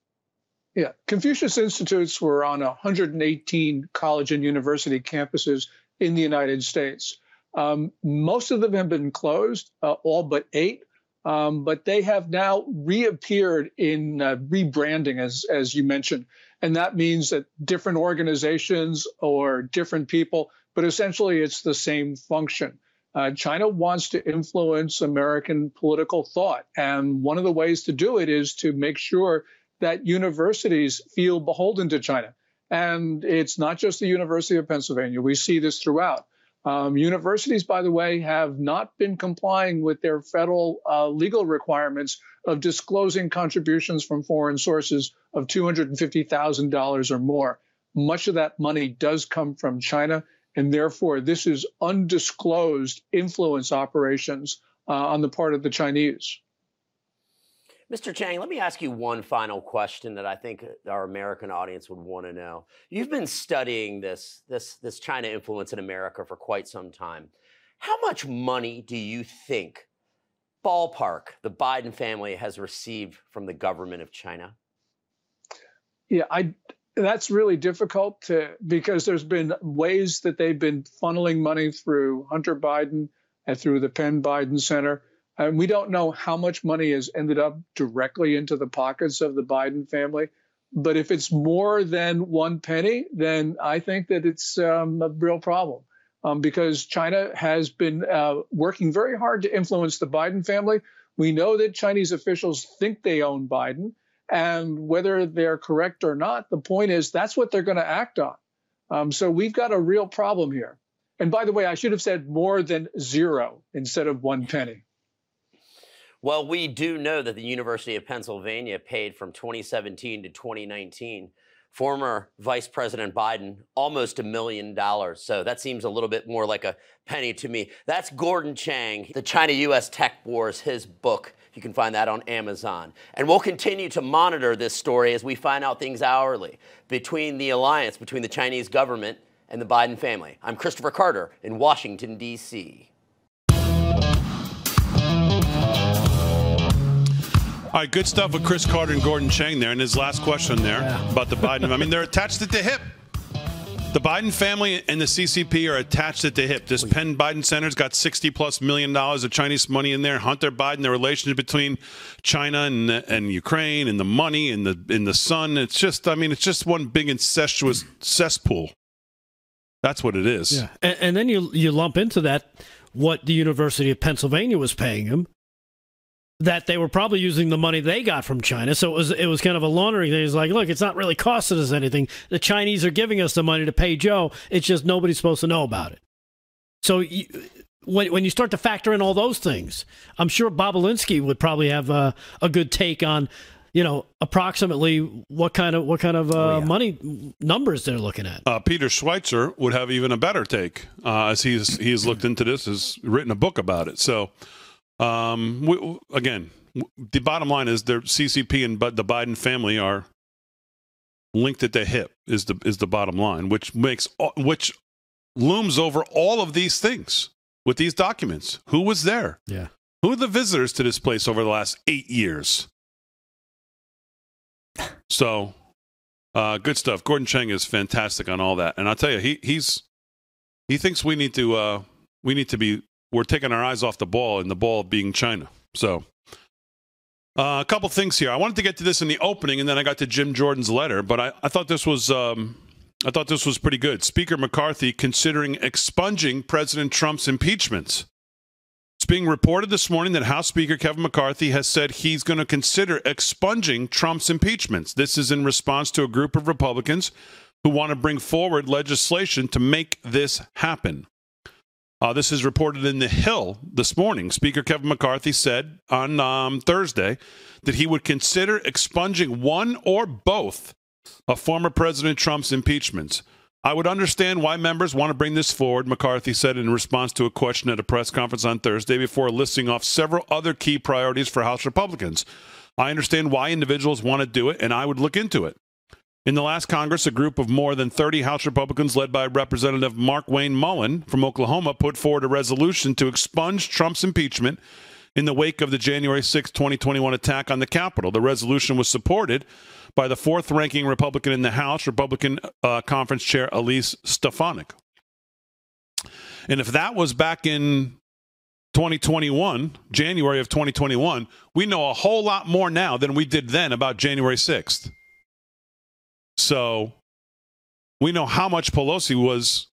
Yeah, Confucius Institutes were on 118 college and university campuses in the United States. Um, most of them have been closed, uh, all but eight. Um, but they have now reappeared in uh, rebranding, as as you mentioned, and that means that different organizations or different people, but essentially it's the same function. Uh, China wants to influence American political thought, and one of the ways to do it is to make sure that universities feel beholden to China. And it's not just the University of Pennsylvania; we see this throughout. Um, universities, by the way, have not been complying with their federal uh, legal requirements of disclosing contributions from foreign sources of $250,000 or more. Much of that money does come from China, and therefore, this is undisclosed influence operations uh, on the part of the Chinese. Mr. Chang, let me ask you one final question that I think uh, our American audience would want to know. You've been studying this, this, this China influence in America for quite some time. How much money do you think, ballpark, the Biden family has received from the government of China? Yeah, I that's really difficult to because there's been ways that they've been funneling money through Hunter Biden and through the Penn Biden Center and we don't know how much money has ended up directly into the pockets of the Biden family. But if it's more than one penny, then I think that it's um, a real problem um, because China has been uh, working very hard to influence the Biden family. We know that Chinese officials think they own Biden. And whether they're correct or not, the point is that's what they're going to act on. Um, so we've got a real problem here. And by the way, I should have said more than zero instead of one penny. Well, we do know that the University of Pennsylvania paid from 2017 to 2019 former Vice President Biden almost a million dollars. So that seems a little bit more like a penny to me. That's Gordon Chang, The China US Tech Wars, his book. You can find that on Amazon. And we'll continue to monitor this story as we find out things hourly between the alliance between the Chinese government and the Biden family. I'm Christopher Carter in Washington, D.C. All right, good stuff with Chris Carter and Gordon Chang there. And his last question there yeah. about the Biden. I mean, they're attached at the hip. The Biden family and the CCP are attached at the hip. This Penn Biden Center's got 60 plus million dollars of Chinese money in there. Hunter Biden, the relationship between China and, and Ukraine and the money and the in the sun. It's just, I mean, it's just one big incestuous cesspool. That's what it is. Yeah. And, and then you you lump into that what the University of Pennsylvania was paying him that they were probably using the money they got from China. So it was it was kind of a laundering thing. It's like, look, it's not really costing us anything. The Chinese are giving us the money to pay Joe. It's just nobody's supposed to know about it. So you, when when you start to factor in all those things, I'm sure Bobulinski would probably have a, a good take on, you know, approximately what kind of what kind of uh, Oh, yeah. money numbers they're looking at. Uh, Peter Schweizer would have even a better take, uh, as he's he's looked into this, has written a book about it. So, um, we, again, the bottom line is the CCP and the Biden family are linked at the hip. Is the is the bottom line, which makes which looms over all of these things with these documents. Who was there? Yeah. Who are the visitors to this place over the last eight years? So, uh, good stuff. Gordon Chang is fantastic on all that, and I'll tell you, he he's he thinks we need to uh, we need to be we're taking our eyes off the ball, and the ball being China. So, uh, a couple things here. I wanted to get to this in the opening, and then I got to Jim Jordan's letter, but I, I thought this was um, I thought this was pretty good. Speaker McCarthy considering expunging President Trump's impeachments. It's being reported this morning that House Speaker Kevin McCarthy has said he's going to consider expunging Trump's impeachments. This is in response to a group of Republicans who want to bring forward legislation to make this happen. Uh, this is reported in The Hill this morning. Speaker Kevin McCarthy said on um, Thursday that he would consider expunging one or both of former President Trump's impeachments. I would understand why members want to bring this forward, McCarthy said in response to a question at a press conference on Thursday before listing off several other key priorities for House Republicans. I understand why individuals want to do it, and I would look into it. In the last Congress, a group of more than 30 House Republicans, led by Representative Markwayne Mullin from Oklahoma, put forward a resolution to expunge Trump's impeachment in the wake of the January 6, 2021 attack on the Capitol. The resolution was supported by the fourth ranking Republican in the House, Republican uh, Conference Chair Elise Stefanik. And if that was back in 2021, January of 2021, we know a whole lot more now than we did then about January 6th. So we know how much Pelosi was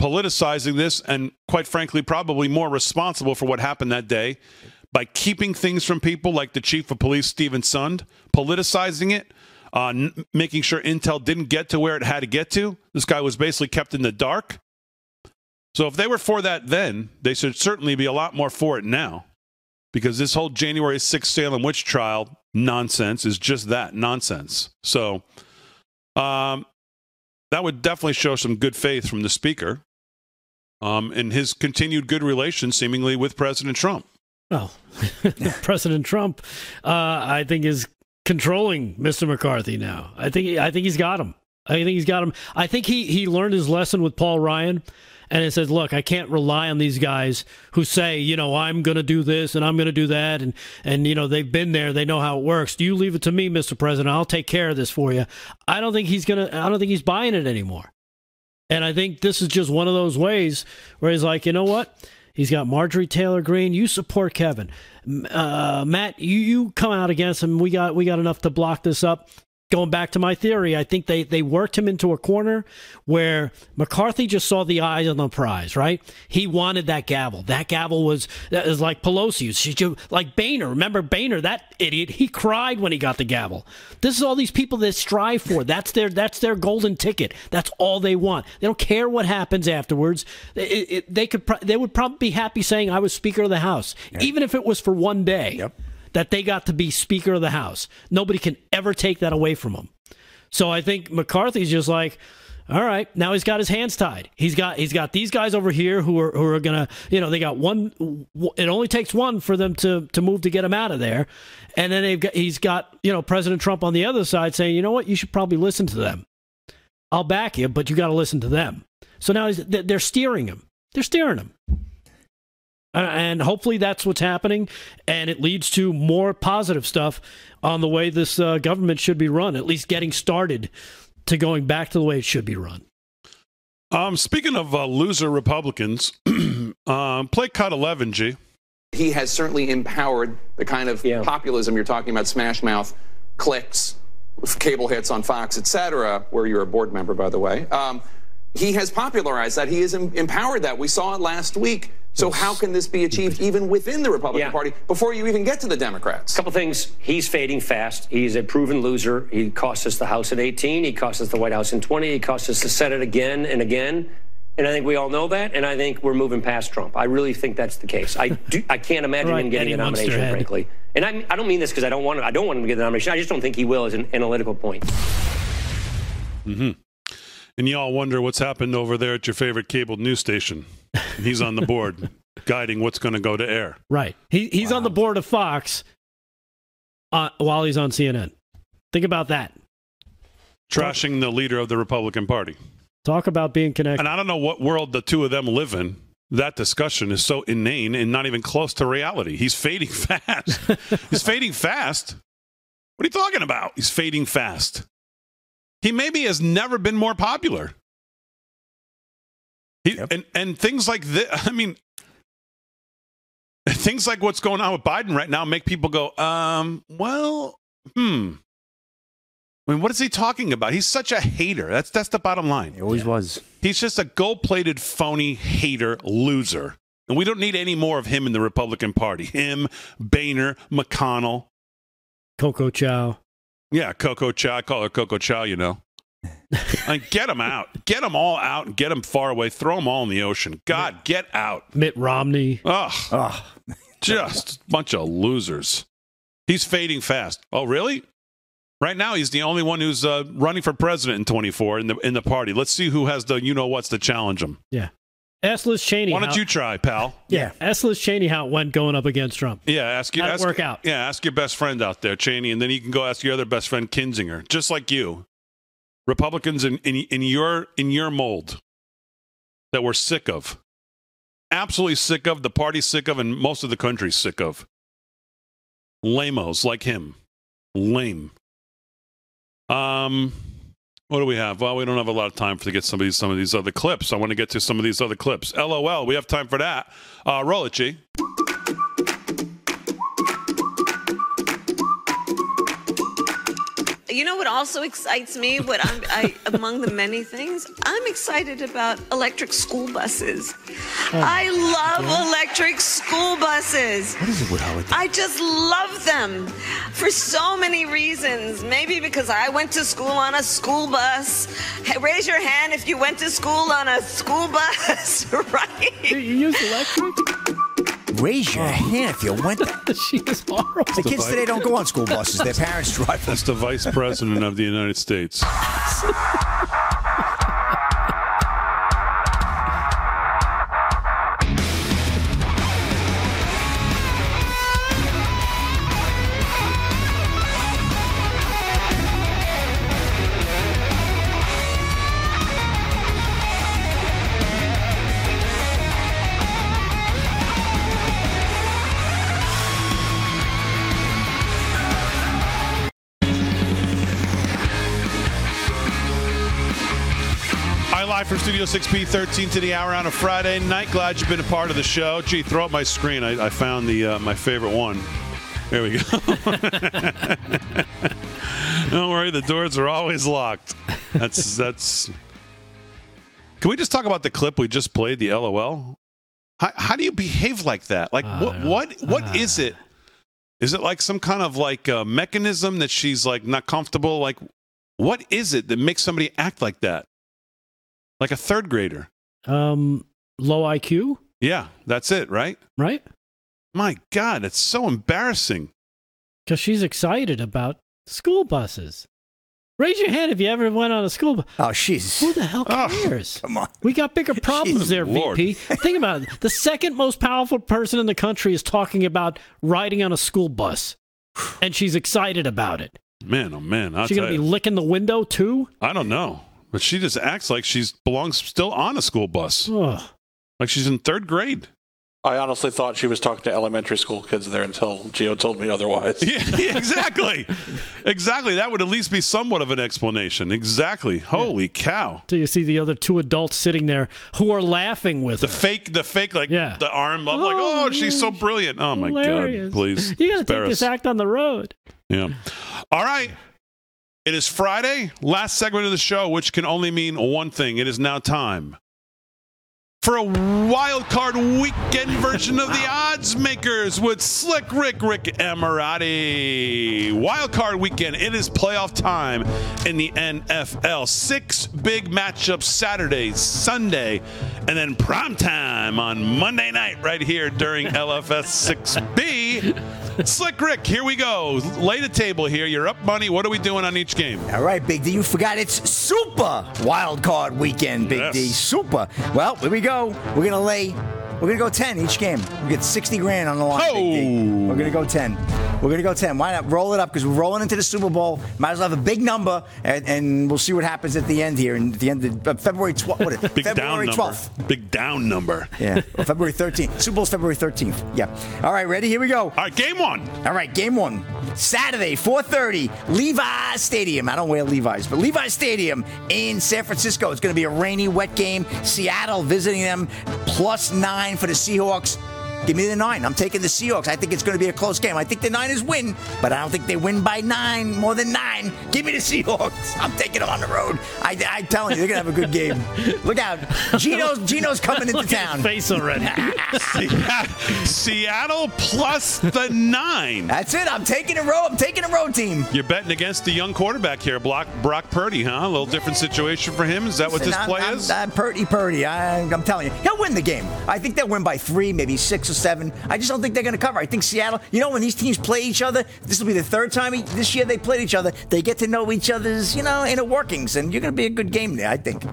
politicizing this and, quite frankly, probably more responsible for what happened that day by keeping things from people like the chief of police, Steven Sund, politicizing it, uh, n- making sure intel didn't get to where it had to get to. This guy was basically kept in the dark. So if they were for that then, they should certainly be a lot more for it now. Because this whole January 6th Salem witch trial nonsense is just that nonsense. So um, that would definitely show some good faith from the speaker um, and his continued good relations, seemingly, with President Trump. Well, President Trump, uh, I think, is controlling Mr. McCarthy now. I think I think he's got him. I think he's got him. I think he he learned his lesson with Paul Ryan, and it says, look, I can't rely on these guys who say, you know, I'm going to do this and I'm going to do that, and and you know they've been there, they know how it works. Do you leave it to me, Mr. President? I'll take care of this for you. I don't think he's gonna. I don't think he's buying it anymore. And I think this is just one of those ways where he's like, you know what? He's got Marjorie Taylor Greene. You support Kevin, uh, Matt. You you come out against him. We got we got enough to block this up. Going back to my theory, I think they, they worked him into a corner where McCarthy just saw the eyes on the prize, right? He wanted that gavel. That gavel was, that was like Pelosi's. She just, like Boehner. Remember Boehner, that idiot? He cried when he got the gavel. This is all these people that strive for. That's their that's their golden ticket. That's all they want. They don't care what happens afterwards. It, it, they could pro- they would probably be happy saying I was Speaker of the House, even if it was for one day. Yep that they got to be Speaker of the House. Nobody can ever take that away from them. So I think McCarthy's just like, all right, now he's got his hands tied. He's got he's got these guys over here who are who are gonna, you know, they got one. It only takes one for them to to move to get him out of there, and then they've got he's got you know President Trump on the other side saying, you know what, you should probably listen to them. I'll back you, but you got to listen to them. So now they're steering him. They're steering him. Uh, and hopefully that's what's happening, and it leads to more positive stuff on the way this uh, government should be run. At least getting started to going back to the way it should be run. Um, speaking of uh, loser Republicans, um, play cut eleven, G. He has certainly empowered the kind of yeah. populism you're talking about, smash mouth, clicks, cable hits on Fox, etc., where you're a board member, by the way. Um, he has popularized that. He has em- empowered that. We saw it last week So how can this be achieved even within the Republican Yeah. Party before you even get to the Democrats? A couple things. He's fading fast. He's a proven loser. He cost us the House in 18. He cost us the White House in 20. He cost us the Senate again and again. And I think we all know that. And I think we're moving past Trump. I really think that's the case. I do. I can't imagine Right, him getting Eddie a nomination, Munsterhead. frankly. And I, I don't mean this because I don't want. I don't want him to get the nomination. I just don't think he will. As an analytical point. hmm And y'all wonder what's happened over there at your favorite cable news station. And he's on the board guiding what's going to go to air. Right. He he's on the board of Fox uh, while he's on CNN. Think about that. Trashing the leader of the Republican Party. Talk about being connected. And I don't know what world the two of them live in. That discussion is so inane and not even close to reality. He's fading fast. He's fading fast. What are you talking about? He's fading fast. He maybe has never been more popular. He, and, and things like this, I mean, things like what's going on with Biden right now make people go, um, well, hmm. I mean, what is he talking about? He's such a hater. That's that's the bottom line. He always was. He's just a gold-plated phony hater loser. And we don't need any more of him in the Republican Party. Him, Boehner, McConnell. Coco Chow. Yeah, Coco Chow. I call her Coco Chow, you know. Like, get them out. Get them all out and get them far away. Throw them all in the ocean. God, get out. Mitt Romney. Ugh. Ugh. Just a bunch of losers. He's fading fast. Oh, really? Right now, he's the only one who's uh, running for president in 24 in the in the party. Let's see who has the you know what's to challenge him. Yeah. Ask Liz Cheney. Why don't how- you try, pal? Yeah. Ask Liz Cheney how it went going up against Trump. Yeah, ask you. It ask, work out? Yeah, ask your best friend out there, Cheney, and then you can go ask your other best friend, Kinzinger, just like you. Republicans in, in in your in your mold that we're sick of, absolutely sick of. The party's sick of, and most of the country's sick of. Lamos like him, lame. Um, what do we have? Well, we don't have a lot of time for to get some of these some of these other clips. I want to get to some of these other clips. LOL, we have time for that. Uh, roll You know what also excites me? What I'm, I, among the many things, I'm excited about electric school buses. Oh. I love electric school buses. What is it with her with I just love them for so many reasons. Maybe because I went to school on a school bus. Hey, raise your hand if you went to school on a school bus, right? You use electric? Raise your oh. hand if you went. she is horrible. The kids today don't go on school buses. Their parents drive them. That's the Vice President of the United States. live from Studio 6B, 13 to the hour on a Friday night. Glad you've been a part of the show. Gee, throw up my screen. I, I found the uh, my favorite one. There we go. Don't worry, the doors are always locked. That's that's. Can we just talk about the clip we just played? The LOL. How, how do you behave like that? Like what what what is it? Is it like some kind of like uh, mechanism that she's like not comfortable? Like what is it that makes somebody act like that? Like a third grader. Um, low IQ, Yeah, that's it, right? right? My God, it's so embarrassing. Because she's excited about school buses. Raise your hand if you ever went on a school bus. Oh, she's. Who the hell cares? Come on. We got bigger problems there, Lord. VP. Think about it. The second most powerful person in the country is talking about riding on a school bus. And she's excited about it. Man, oh man, I'll She's going to be you. licking the window too? I don't know, but she just acts like she's belongs still on a school bus, Ugh. like she's in third grade. I honestly thought she was talking to elementary school kids there until Gio told me otherwise. Yeah, yeah, exactly, exactly. That would at least be somewhat of an explanation. Exactly. Holy cow! So you see the other two adults sitting there who are laughing with The her. fake, the fake, like Yeah. the arm up, like Oh, oh, she's so brilliant. Oh my Hilarious. God! Please, You got to spare take this act on the road. Yeah. All right. It is Friday, last segment of the show, which can only mean one thing. It is now time for a wild card weekend version of the odds makers with Slick Rick Rick Emirati. Wild card weekend. It is playoff time in the NFL. Six big matchups Saturday, Sunday, and then prime time on Monday night right here during LFS 6B. Slick Rick, here we go. Lay the table here. You're up money. What are we doing on each game? All right, Big D, you forgot it's Super Wild Card Weekend, Big Yes. D. Super. Well, here we go. We're going to lay, we're going to go 10 each game. We get 60 grand on the line, D. We're going to go 10. We're going to go 10. Why not roll it up? Because we're rolling into the Super Bowl. Might as well have a big number, and, and we'll see what happens at the end here. And at the end of uh, February 12th. What is? Big February down 12th. number. Big down number. Yeah, or February 13th. Super Bowl's February 13th. Yeah. All right, ready? Here we go. All right, game one. All right, game one. Saturday, 4:30, Levi Stadium. I don't wear Levi's, but Levi Stadium in San Francisco. It's going to be a rainy, wet game. Seattle visiting them, plus nine for the Seahawks. Give me the nine. I'm taking the Seahawks. I think it's going to be a close game. I think the Niners win, but I don't think they win by nine, more than nine. Give me the Seahawks. I'm taking them on the road. I, I'm telling you, they're going to have a good game. Look out. Geno's, Geno's coming into Look at town. his face already. Seattle plus the nine. That's it. I'm taking a road. I'm taking a road team. You're betting against the young quarterback here, Brock, Brock Purdy, huh? A little different situation for him. Is that what this play I'm, is? I'm, I'm Purdy, Purdy. I, I'm telling you, he'll win the game. I think they'll win by three, maybe six or seven. I just don't think they're going to cover. I think Seattle. You know, when these teams play each other, this will be the third time this year they played each other. They get to know each other's, you know, inner workings, and you're going to be a good game there. I think.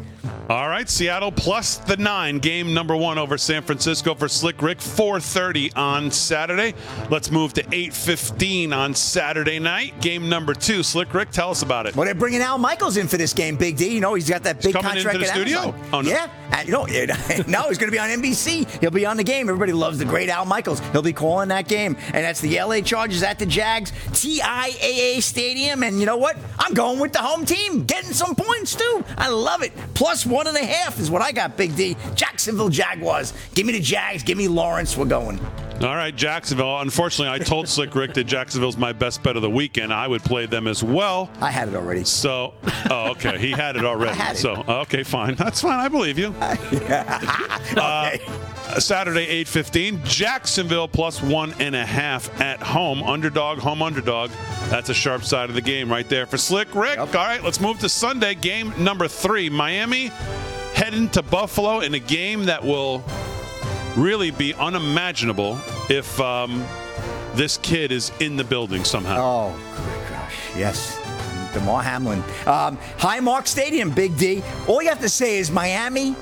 All right, Seattle plus the nine. Game number one over San Francisco for Slick Rick. 4:30 on Saturday. Let's move to 8:15 on Saturday night. Game number two. Slick Rick, tell us about it. Well, they're bringing Al Michaels in for this game, Big D. You know, he's got that big coming contract into the studio? Amazon. Oh, no. Yeah, and, you know, no, he's going to be on NBC. He'll be on the game. Everybody loves the great Al Michaels. He'll be calling that game, and that's the LA Chargers at the Jags TIAA Stadium. And you know what? I'm going with the home team, getting some points too. I love it. Plus one and a half is what I got, Big D. Jacksonville Jaguars. Give me the Jags. Give me Lawrence. We're going. All right, Jacksonville. Unfortunately, I told Slick Rick that Jacksonville's my best bet of the weekend. I would play them as well. I had it already. So, oh, okay, he had it already. had it. So, okay, fine. That's fine. I believe you. Uh, Saturday, 8.15, Jacksonville plus one and a half at home. Underdog, home underdog. That's a sharp side of the game right there for Slick Rick. All right, let's move to Sunday, game number three. Miami heading to Buffalo in a game that will really be unimaginable if um, this kid is in the building somehow. Oh, gosh, yes. Damar Hamlin. Um, Highmark Stadium, Big D. All you have to say is Miami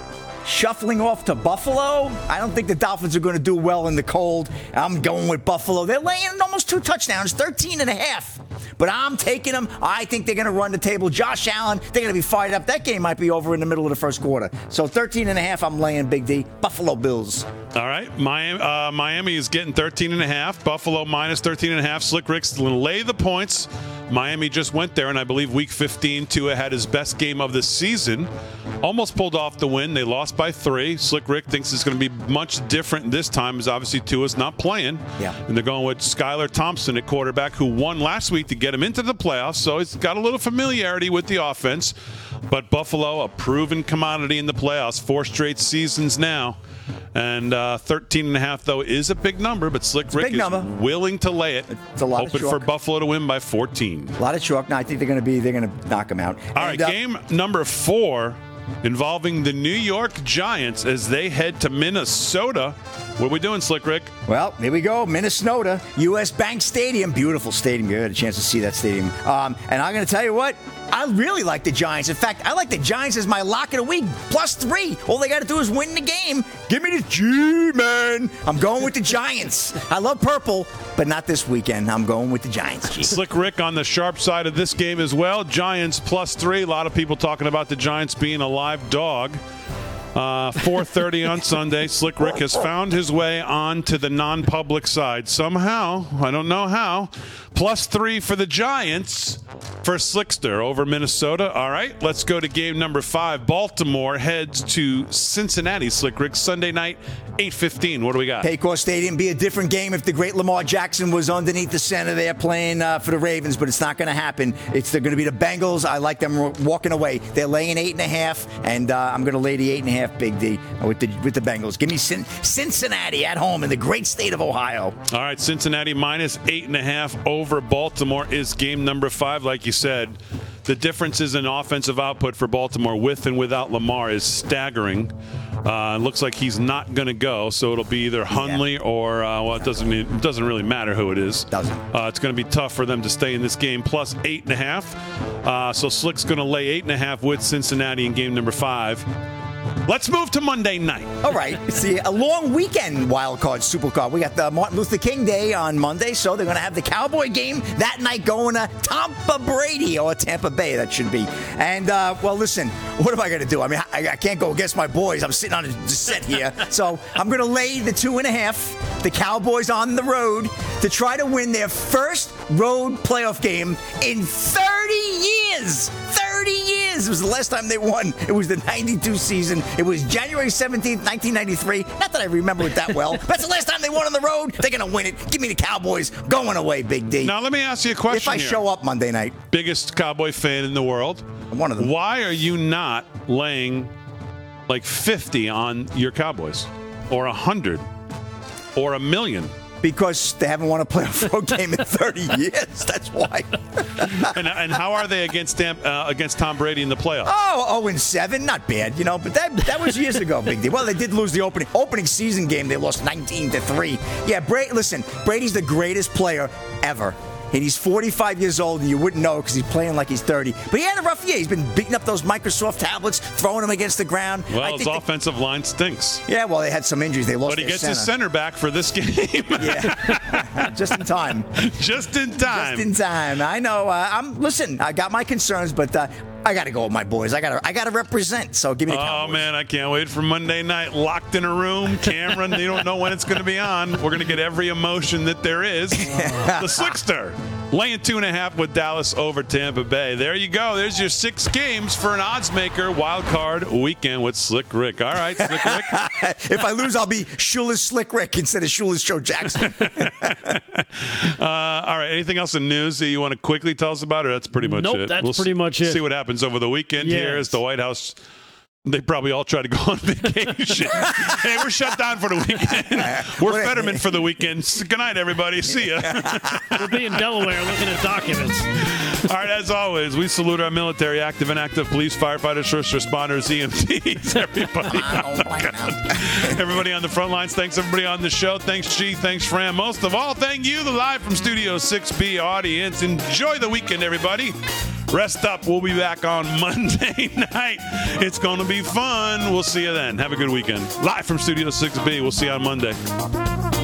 shuffling off to Buffalo. I don't think the Dolphins are going to do well in the cold. I'm going with Buffalo. They're laying almost two touchdowns, 13 and a half. But I'm taking them. I think they're going to run the table. Josh Allen, they're going to be fired up. That game might be over in the middle of the first quarter. So 13 and a half, I'm laying Big D. Buffalo Bills. All right, Miami, uh, Miami is getting 13 and a half. Buffalo minus 13 and a half. Slick Rick's going to lay the points. Miami just went there, and I believe Week 15, Tua had his best game of the season. Almost pulled off the win. They lost by three. Slick Rick thinks it's going to be much different this time, as obviously Tua's not playing. Yeah. And they're going with Skylar Thompson at quarterback, who won last week to get him into the playoffs. So he's got a little familiarity with the offense. But Buffalo, a proven commodity in the playoffs, four straight seasons now. And uh, 13 and a half, though, is a big number, but Slick Rick is number. willing to lay it. It's a lot of Hoping for. Buffalo to win by 14. A lot of chalk. No, I think they're going to be, they're going to knock them out. All right, And, uh, game number four involving the New York Giants as they head to Minnesota. What are we doing, Slick Rick? Well, here we go. Minnesota, U.S. Bank Stadium. Beautiful stadium. You had a chance to see that stadium. Um, and I'm going to tell you what, I really like the Giants. In fact, I like the Giants as my lock of the week. Plus three. All they got to do is win the game. Give me the G, man. I'm going with the Giants. I love purple, but not this weekend. I'm going with the Giants. G. Slick Rick on the sharp side of this game as well. Giants plus three. A lot of people talking about the Giants being a live dog. Uh, 4:30 on Sunday. Slick Rick has found his way onto the non-public side somehow. I don't know how. Plus three for the Giants for Slickster over Minnesota. All right, let's go to game number five. Baltimore heads to Cincinnati. Slick Rick Sunday night, 8:15. What do we got? Paycor Stadium be a different game if the great Lamar Jackson was underneath the center there playing uh, for the Ravens, but it's not going to happen. It's they're going to be the Bengals. I like them walking away. They're laying eight and a half, and uh, I'm going to lay the eight and a half half, Big D, with the with the Bengals. Give me Cin- Cincinnati at home in the great state of Ohio. All right, Cincinnati minus eight and a half over Baltimore is game number five. Like you said, the differences in offensive output for Baltimore with and without Lamar is staggering. Uh, looks like he's not going to go, so it'll be either Huntley or uh, well, it doesn't it doesn't really matter who it is. Doesn't. Uh, it's going to be tough for them to stay in this game. Plus eight and a half. Uh, so Slick's going to lay eight and a half with Cincinnati in game number five. Let's move to Monday night. All right. See, a long weekend wild card, super card. We got the Martin Luther King Day on Monday, so they're going to have the Cowboy game that night going to Tampa Brady or Tampa Bay, that should be. And, uh, well, listen, what am I going to do? I mean, I, I, can't go against my boys. I'm sitting on a set here. so I'm going to lay the two and a half, the Cowboys on the road to try to win their first road playoff game in 30 years. 30 years. It was the last time they won. It was the 92 season. It was January 17th, 1993. Not that I remember it that well. That's the last time they won on the road. They're going to win it. Give me the Cowboys going away, Big D. Now, let me ask you a question. If I here. show up Monday night, biggest Cowboy fan in the world, one of them. Why are you not laying like 50 on your Cowboys or 100 or a million? Because they haven't won a playoff road game in 30 years. That's why. and, and, how are they against uh, against Tom Brady in the playoffs? Oh, 0 and 7, not bad, you know. But that that was years ago, big deal. Well, they did lose the opening opening season game. They lost 19 to three. Yeah, Brady. Listen, Brady's the greatest player ever. And he's 45 years old, and you wouldn't know because he's playing like he's 30. But he had a rough year. He's been beating up those Microsoft tablets, throwing them against the ground. Well, his offensive the, line stinks. Yeah, well, they had some injuries. They lost. But he gets center. his center back for this game. yeah, just in time. Just in time. Just in time. I know. Uh, I'm. Listen, I got my concerns, but. Uh, I got to go with my boys. I got to I got to represent. So give me the Oh Cowboys. man, I can't wait for Monday night. Locked in a room, Cameron. you don't know when it's to be on. We're to get every emotion that there is. the Slickster laying two and a half with Dallas over Tampa Bay. There you go. There's your six games for an odds maker wild card weekend with Slick Rick. All right, Slick Rick. if I lose, I'll be Shoeless Slick Rick instead of Shoeless Joe Jackson. uh, all right. Anything else in news that you want to quickly tell us about, or that's pretty much nope, it? That's we'll pretty much it. See what happens over the weekend yes. here as the White House. They probably all try to go on vacation. hey, we're shut down for the weekend. We're Fetterman for the weekend. Good night, everybody. See ya. we'll be in Delaware looking at documents. All right, as always, we salute our military, active and active police, firefighters, first responders, EMTs, everybody. On everybody on the front lines. Thanks, everybody on the show. Thanks, G. Thanks, Fran. Most of all, thank you, the live from Studio 6B audience. Enjoy the weekend, everybody. Rest up. We'll be back on Monday night. It's going to be fun. We'll see you then. Have a good weekend. Live from Studio 6B. We'll see you on Monday.